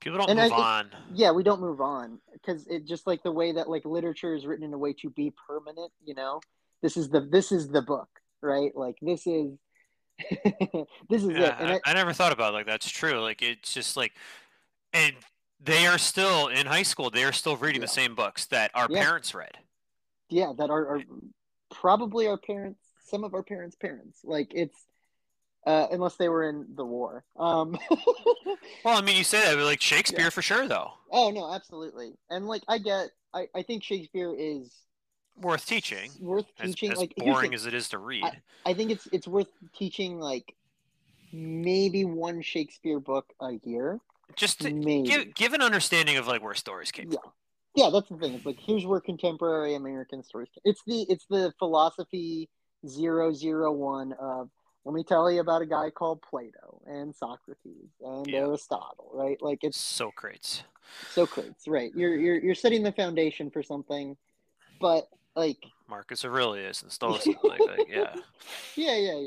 S2: People don't
S3: And I
S2: move
S3: think-
S2: on.
S3: yeah we don't move on because it just like the way that like literature is written in a way to be permanent you know this is the this is the book right like this is *laughs* this is it
S2: Yeah,
S3: and
S2: I,
S3: I,
S2: I never thought about it like that's true. Like it's just like, and they are still in high school. They are still reading
S3: Yeah.
S2: the same books that our
S3: Yeah.
S2: parents read.
S3: yeah that are, are probably our parents some of our parents parents like it's uh unless they were in the war um *laughs*
S2: Well, I mean, you say that, but like Shakespeare for sure, though,
S3: oh no absolutely and like i get i i think shakespeare is
S2: worth teaching.
S3: worth teaching
S2: as
S3: like
S2: boring as it is to read.
S3: I think it's it's worth teaching like maybe one Shakespeare book a year.
S2: Just to
S3: Maybe.
S2: give give an understanding of like where stories came
S3: Yeah. Yeah, that's the thing. It's like here's where contemporary American stories. It's the it's the philosophy zero zero one of let me tell you about a guy called Plato and Socrates and
S2: Yeah.
S3: Aristotle, right? Like
S2: from.
S3: it's
S2: Socrates.
S3: Socrates, right? You're you're you're setting the foundation for something, but like
S2: Marcus Aurelius and Stoicism. like, like, yeah, *laughs*
S3: yeah, yeah,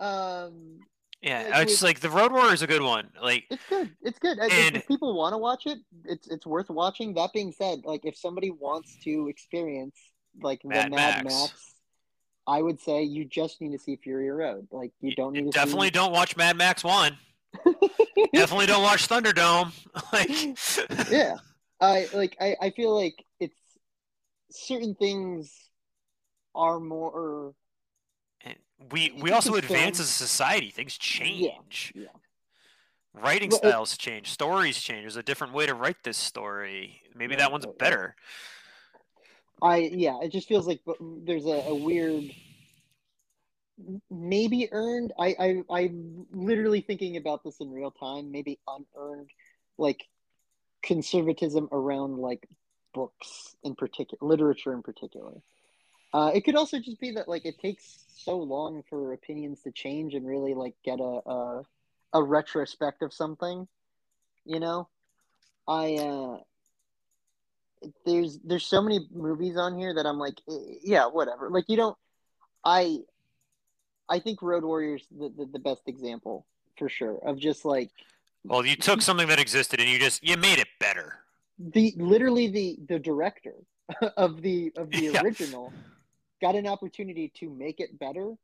S3: yeah. Um,
S2: yeah.
S3: Like,
S2: It's like the Road Warrior is a good one. Like,
S3: it's good. It's good. And, if people want to watch it, it's it's worth watching. That being said, like if somebody wants to experience like the
S2: Mad
S3: Mad
S2: Max.
S3: Max, I would say you just need to see Fury Road. Like you don't need to
S2: definitely
S3: see...
S2: don't watch Mad Max One. *laughs* definitely don't watch Thunderdome. *laughs* like, *laughs*
S3: yeah i like I, I feel like it's certain things are more
S2: we we also advance as a society. Things change.
S3: yeah.
S2: Writing
S3: Well, it-
S2: styles change. Stories change. There's a different way to write this story. Maybe that one's better.
S3: i yeah it just feels like there's a, a weird maybe earned I, I i'm literally thinking about this in real time maybe unearned like conservatism around like books in particular literature in particular uh, it could also just be that like it takes so long for opinions to change and really like get a a, a retrospect of something you know i uh there's there's so many movies on here that i'm like eh, yeah whatever like you don't i i think road warriors the, the, the best example for sure of just like
S2: Well, you took something that existed and you just you made it better.
S3: the literally the the director *laughs* of the of the *laughs*
S2: Yeah.
S3: original got an opportunity to make it better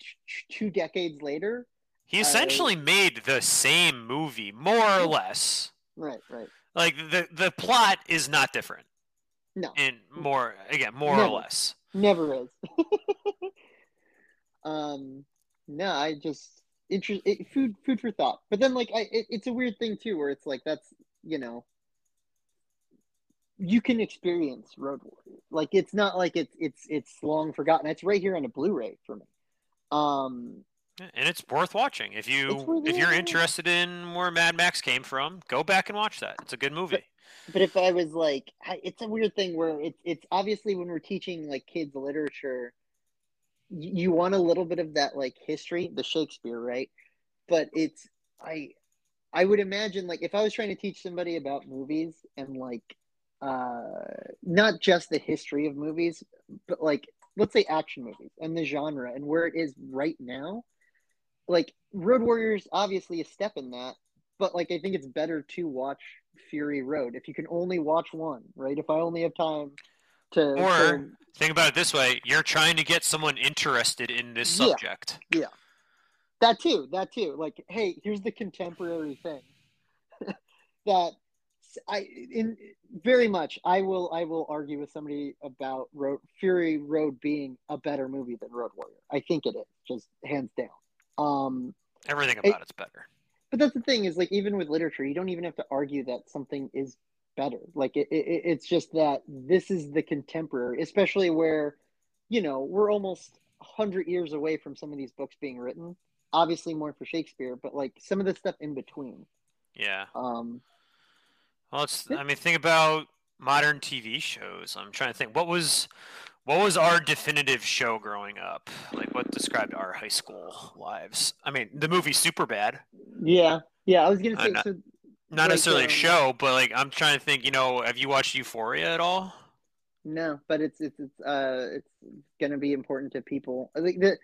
S3: t- two decades later
S2: He
S3: I-
S2: essentially made the same movie, more or less.
S3: right right
S2: Like the the plot is not different.
S3: No.
S2: And more again, more
S3: Never.
S2: or less.
S3: never is *laughs* um no i just interest it, food food for thought but then like i it, it's a weird thing too where it's like that's you know you can experience road warrior like it's not like it's it's it's long forgotten it's right here on a blu-ray for me um
S2: And it's worth watching. If you if you're interested in where Mad Max came from, go back and watch that. It's a good movie.
S3: but if i was like it's a weird thing where it's it's obviously when we're teaching like kids literature you want a little bit of that like history the shakespeare right but it's i i would imagine like if i was trying to teach somebody about movies and like uh not just the history of movies but like let's say action movies and the genre and where it is right now like road warriors obviously a step in that but like i think it's better to watch fury road if you can only watch one right if i only have time to
S2: Or-
S3: to-
S2: Think about it this way: you're trying to get someone interested in this subject.
S3: Yeah.
S2: subject.
S3: that too that too like hey here's the contemporary thing *laughs* that i in very much i will i will argue with somebody about road fury road being a better movie than road warrior. I think it is just hands down. Um
S2: Everything
S3: It-
S2: about it's better.
S3: but that's the thing is like even with literature you don't even have to argue that something is better. Like it, it, it's just that this is the contemporary especially where you know we're almost 100 years away from some of these books being written. Obviously more for shakespeare but like some of the stuff in between.
S2: Yeah.
S3: um
S2: Well, it's, I mean, think about modern TV shows. I'm trying to think. What was, what was our definitive show growing up? Like, what described our high school lives? I mean, the movie Superbad.
S3: yeah yeah i was gonna
S2: I'm
S3: say
S2: not-
S3: so
S2: Not
S3: Like,
S2: necessarily a
S3: um,
S2: show, but like, I'm trying to think. You know, have you watched Euphoria at all?
S3: no but it's it's it's uh it's gonna be important to people i think that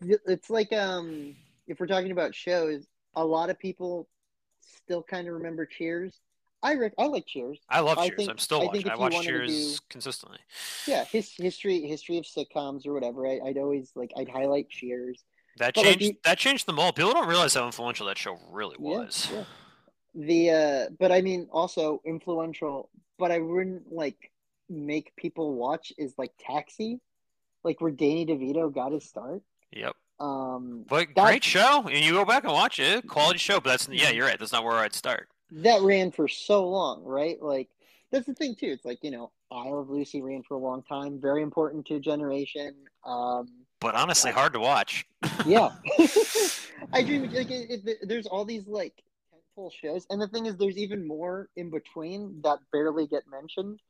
S3: it's like um if we're talking about shows a lot of people still kind of remember cheers i rec- i like cheers
S2: I love
S3: I
S2: Cheers.
S3: think-
S2: I'm still
S3: I
S2: watching. I watch Cheers
S3: do-
S2: consistently.
S3: yeah his history history of sitcoms or whatever I, i'd always like i'd highlight cheers
S2: That
S3: But, like,
S2: changed.
S3: you-
S2: that changed the mold. People don't realize how influential that show really
S3: Yeah,
S2: was.
S3: yeah. the uh but i mean also influential but i wouldn't like make people watch is like taxi like where danny devito got his start
S2: Yep.
S3: um
S2: But great show, and you go back and watch it. Quality show, but that's yeah, you're right. That's not where I'd start.
S3: That ran for so long right? Like that's the thing too. It's like you know i love lucy ran for a long time very important to a generation um
S2: But honestly, hard to watch. *laughs*
S3: yeah. *laughs* I dream like it, it, there's all these like tentpole shows and the thing is there's even more in between that barely get mentioned.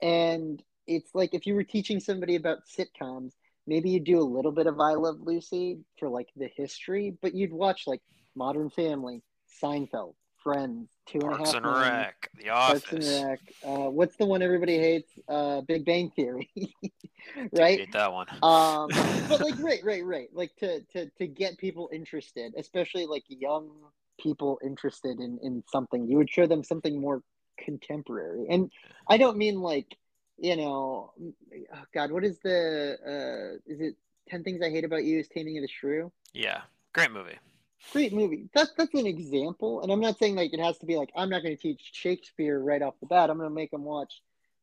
S3: And it's like if you were teaching somebody about sitcoms maybe you'd do a little bit of i love lucy for like the history but you'd watch like modern family seinfeld Friends, Two and a Half
S2: and
S3: Men,
S2: Rec, The
S3: Parks and
S2: Office.
S3: Rec. Uh, what's the one everybody hates? Uh, Big Bang Theory, *laughs* right?
S2: Hate that one.
S3: Um, *laughs* but like, right, right, right. Like to to to get people interested, especially like young people interested in in something, you would show them something more contemporary. And I don't mean like, you know, oh God, what is the uh, is it Ten Things I Hate About You? Is Taming of the Shrew?
S2: yeah, great movie.
S3: Great movie. That's that's an example, and I'm not saying like it has to be like I'm not going to teach Shakespeare right off the bat. I'm going to make them watch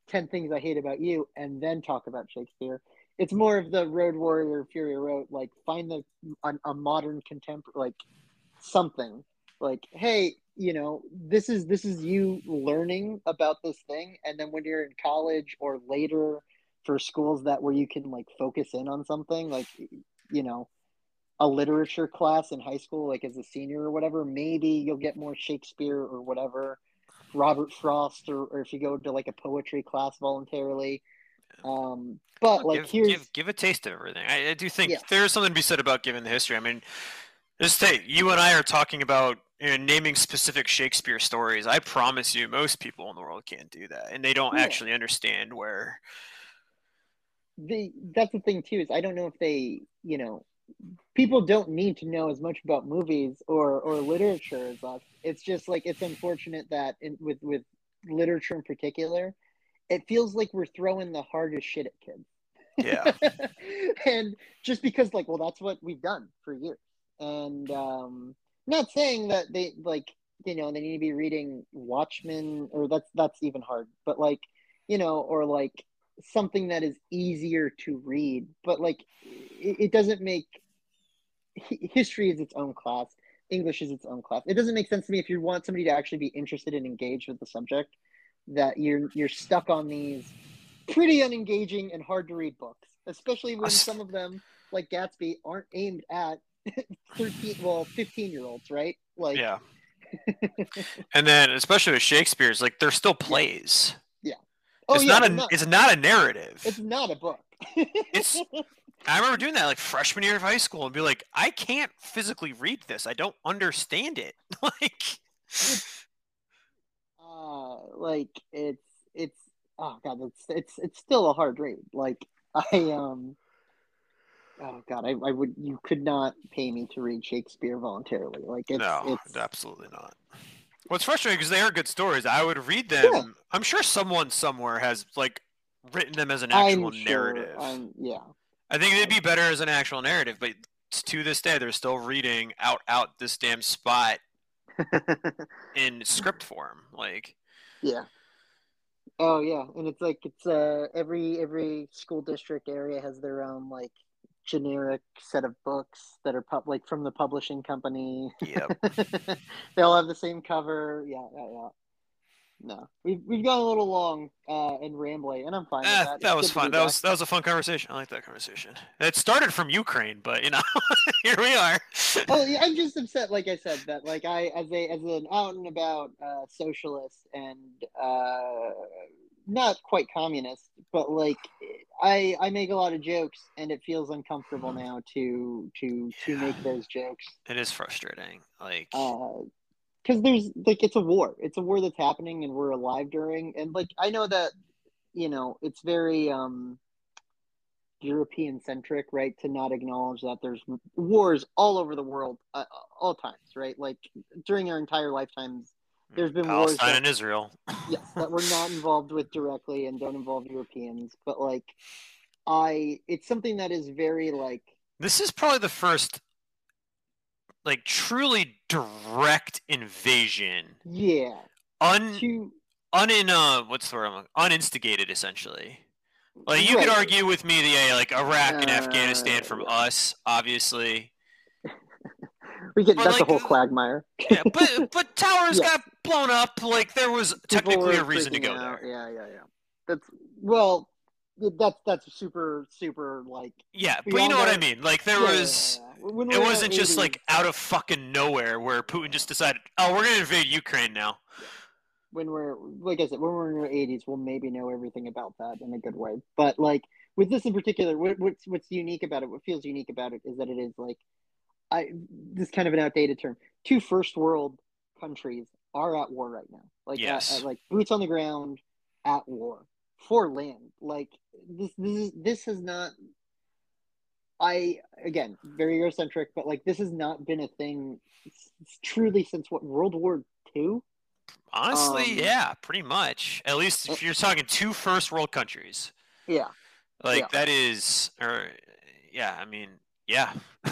S3: Ten Things I Hate About You and then talk about Shakespeare. It's more of the Road Warrior, Fury Road. Like find the a, a modern contemporary, like something. Like hey, you know, this is this is you learning about this thing, and then when you're in college or later for schools that where you can like focus in on something, like you know a literature class in high school, like as a senior or whatever, maybe you'll get more Shakespeare or whatever, Robert Frost, or, or if you go to like a poetry class voluntarily. Um, but like
S2: give,
S3: here's
S2: give give a taste of everything. I, I do think
S3: Yeah.
S2: there's something to be said about giving the history. I mean, just say you and I are talking about you know, naming specific Shakespeare stories. I promise you, most people in the world can't do that, and they don't
S3: Yeah.
S2: actually understand where.
S3: the that's the thing too is I don't know if they you know people don't need to know as much about movies or or literature as us. It's just like it's unfortunate that in, with with literature in particular, it feels like we're throwing the hardest shit at kids.
S2: Yeah, *laughs*
S3: and just because like well that's what we've done for years and um not saying that they like you know they need to be reading watchmen or that's that's even hard but like you know or like something that is easier to read but like it, it doesn't make history is its own class english is its own class it doesn't make sense to me if you want somebody to actually be interested and engaged with the subject that you're you're stuck on these pretty unengaging and hard to read books, especially when some of them, like Gatsby, aren't aimed at *laughs* 13, well, 15 year olds, right? Like,
S2: yeah. and then, especially with Shakespeare's, like they're still plays.
S3: Oh,
S2: it's
S3: yeah,
S2: not a. It's not a narrative.
S3: it's not a book.
S2: It's- *laughs* I remember doing that like freshman year of high school and be like, I can't physically read this. I don't understand it. *laughs* like,
S3: uh, like it's it's oh god, it's it's it's still a hard read. Like I um. Oh God, I, I would you could not pay me to read Shakespeare voluntarily. Like it's
S2: no,
S3: it's
S2: absolutely not. What's frustrating because they are good stories. I would read them.
S3: Yeah.
S2: I'm sure someone somewhere has like written them as an actual
S3: I'm sure
S2: narrative.
S3: I'm yeah.
S2: I think they'd be better as an actual narrative, but to this day, they're still reading out out this damn spot *laughs* in script form. Like,
S3: Yeah. Oh yeah, and it's like it's uh every every school district area has their own like generic set of books that are pub like from the publishing company.
S2: Yep. *laughs*
S3: they all have the same cover. Yeah, yeah, yeah. No, we've we've gone a little long uh, and rambly, and I'm fine
S2: eh,
S3: with
S2: that,
S3: that.
S2: Was fun. That
S3: back.
S2: was that was a fun conversation. I like that conversation. It started from Ukraine, but you know, *laughs* here we are.
S3: Oh, yeah, I'm just upset, like I said, that like I as a as an out and about uh, socialist and uh, not quite communist, but like I I make a lot of jokes, and it feels uncomfortable now to to to make those jokes
S2: It is frustrating. Like,
S3: because there's like it's a war, it's a war that's happening, and we're alive during, and like I know that you know it's very um European centric, right? To not acknowledge that there's wars all over the world, uh, all times, right? Like during our entire lifetimes, there's been wars
S2: Palestine
S3: that-
S2: and Israel. *laughs*
S3: yes, that we're not involved with directly and don't involve Europeans, but like I, it's something that is very like
S2: This is probably the first, like, truly direct invasion.
S3: yeah,
S2: Un
S3: to
S2: unin uh what's the word I'm uninstigated essentially. Like you could argue with me the yeah, like Iraq and Afghanistan
S3: Uh,
S2: from
S3: yeah.
S2: us, obviously.
S3: We get
S2: But,
S3: that's a
S2: like,
S3: whole quagmire.
S2: Yeah, but *laughs* but towers
S3: Yeah.
S2: got blown up. Like there was technically a reason to go
S3: out.
S2: there.
S3: Yeah, yeah, yeah. That's well, that's that's super super like.
S2: Yeah, but you know what I mean. Like there
S3: yeah,
S2: was.
S3: yeah.
S2: It wasn't just
S3: 80s,
S2: like out of fucking nowhere where Putin just decided, oh, we're gonna invade Ukraine now.
S3: when we're like I said, when we're in our eighties, we'll maybe know everything about that in a good way. But like with this in particular, what, what's what's unique about it? What feels unique about it is that it is like, I this is kind of an outdated term. Two first world countries are at war right now. Like, uh,
S2: Yes.
S3: at, like boots on the ground, at war for land. Like this, this is this has not. I again very Eurocentric, but like this has not been a thing truly since what World War Two.
S2: Honestly,
S3: Um,
S2: yeah, pretty much. At least if eh, you're talking two first world countries,
S3: Yeah,
S2: like
S3: Yeah.
S2: that is, or yeah, I mean, yeah, *laughs*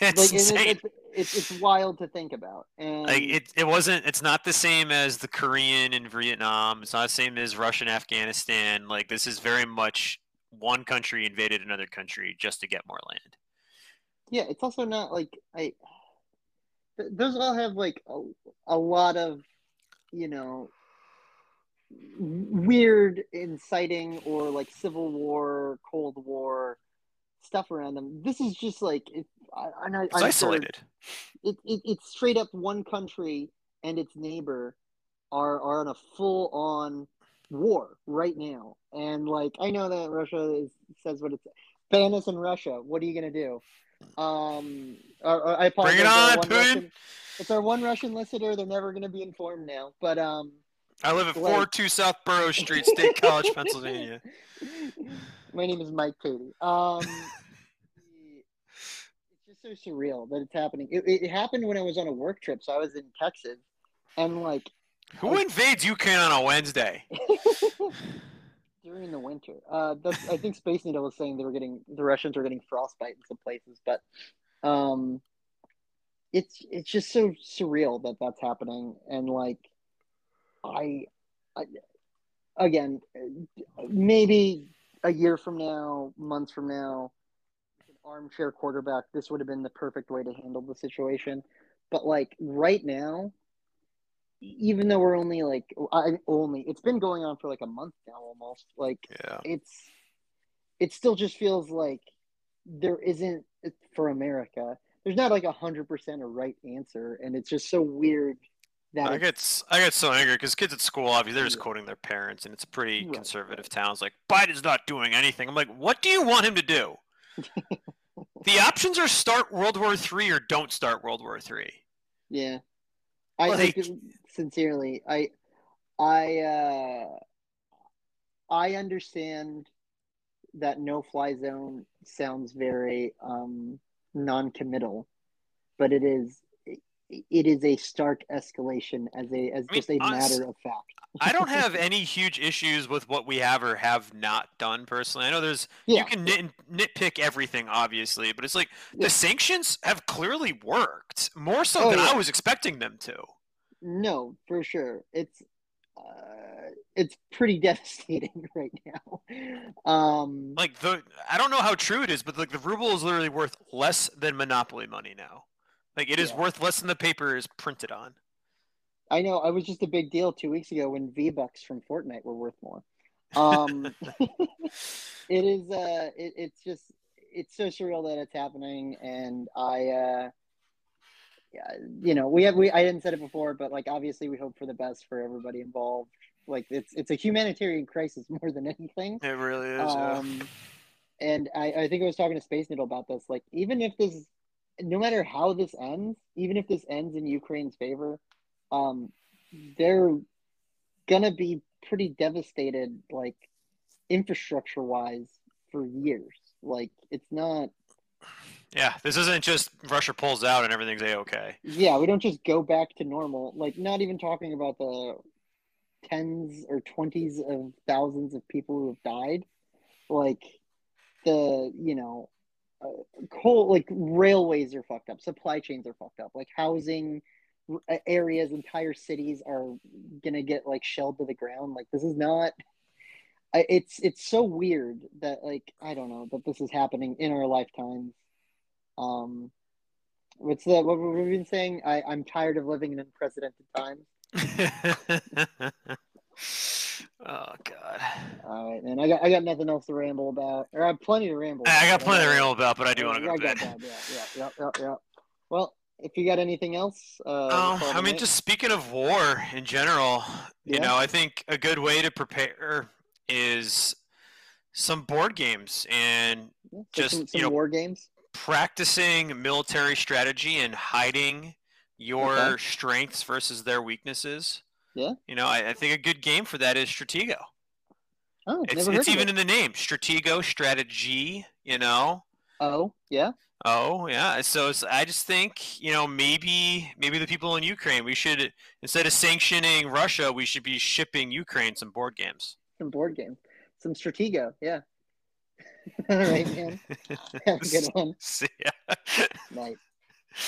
S2: it's
S3: like it, it, it's it's wild to think about. And
S2: like it, it wasn't. It's not the same as the Korean and Vietnam. It's not the same as Russian, Afghanistan. Like this is very much one country invaded another country just to get more land.
S3: yeah, it's also not like I. Those all have like a, a lot of, you know, weird inciting or like civil war, Cold War stuff around them. This is just like it, I, I,
S2: It's
S3: I'm sure
S2: isolated.
S3: it, it it's straight up one country and its neighbor are are on a full on war right now and like i know that russia is, says what it's ban us in russia what are you gonna do um or, or i apologize
S2: Bring it on, Putin.
S3: Russian- it's our one russian listener they're never gonna be informed now but um
S2: I live at
S3: like-
S2: 402 South Burrow Street, State College, *laughs* Pennsylvania.
S3: My name is Mike Katie. Um, *laughs* it's just so surreal that it's happening. It, it happened when I was on a work trip, so I was in Texas, and like
S2: Who invades Ukraine on a Wednesday? *laughs*
S3: during the winter. Uh, that's, I think Space Needle was saying they were getting the Russians were getting frostbite in some places, but um, it's it's just so surreal that that's happening, and like I, I again maybe a year from now, months from now, an armchair quarterback, this would have been the perfect way to handle the situation. But like right now, even though we're only like I only it's been going on for like a month now almost. Like
S2: Yeah.
S3: it's it still just feels like there isn't for America. There's not like a hundred percent a right answer, and it's just so weird that
S2: I get I get so angry because kids at school, obviously, they're just
S3: Yeah.
S2: quoting their parents, and it's a pretty
S3: Right,
S2: conservative town. It's like Biden's not doing anything. I'm like, what do you want him to do? *laughs* the options are start World War Three or don't start World War Three.
S3: Yeah. I
S2: Like-
S3: sincerely, I I uh I understand that no fly zone sounds very um non-committal, but it is it is a stark escalation as a as
S2: I mean,
S3: just a
S2: honest-
S3: matter of fact.
S2: I don't *laughs* have any huge issues with what we have or have not done personally. I know there's
S3: Yeah.
S2: you can nit, nitpick everything, obviously, but it's like
S3: Yeah.
S2: the sanctions have clearly worked more so
S3: Oh,
S2: than I was expecting them to.
S3: No, for sure. It's uh, it's pretty *laughs* devastating *laughs* right now. Um
S2: Like the I don't know how true it is, but like the ruble is literally worth less than monopoly money now. Like it is
S3: Yeah.
S2: worth less than the paper is printed on.
S3: I know. I was just a big deal two weeks ago when V Bucks from Fortnite were worth more. Um, *laughs* it is. Uh, it, it's just. It's so surreal that it's happening, and I. Uh, yeah, you know, we have. We I didn't said it before, but like obviously we hope for the best for everybody involved. Like it's it's a humanitarian crisis *laughs* more than anything.
S2: It really is. yeah.
S3: Um, and I, I think I was talking to Space Needle about this. Like, even if this, no matter how this ends, even if this ends in Ukraine's favor, um, they're gonna be pretty devastated, like infrastructure wise, for years. Like, it's not.
S2: Yeah, this isn't just Russia pulls out and everything's a okay.
S3: Yeah, we don't just go back to normal. Like, not even talking about the tens or twenties of thousands of people who have died. Like, the you know, coal like railways are fucked up, supply chains are fucked up, like housing areas, entire cities are gonna get like shelled to the ground. Like, this is not. It's it's so weird that like I don't know that this is happening in our lifetimes. Um, what's the what we've been saying? I I'm tired of living in unprecedented times. *laughs*
S2: oh god.
S3: All right, man. I got I got nothing else to ramble about, or I have plenty to ramble.
S2: I got
S3: about.
S2: plenty to ramble about, but I do want to go
S3: I
S2: to bed.
S3: that, Yeah, yeah, yeah, yeah, yeah. Well, if you got anything else, uh,
S2: Um, I mean,
S3: night-
S2: just speaking of war in general, you know, I think a good way to prepare is some board games and
S3: Yeah, so
S2: just,
S3: some,
S2: you know,
S3: war games.
S2: practicing military strategy and hiding your
S3: Okay.
S2: strengths versus their weaknesses.
S3: Yeah.
S2: You know, I, I think a good game for that is Stratego.
S3: Oh,
S2: It's, it's even
S3: it.
S2: in the name, Stratego, strategy. You know.
S3: Oh, yeah.
S2: Oh yeah. So it's, I just think you know maybe maybe the people in Ukraine we should instead of sanctioning Russia we should be shipping Ukraine some board games.
S3: Some board game. Some Stratego. Yeah. All *laughs* right, man. *laughs* Have a good one. *laughs*
S2: See ya.
S3: Night.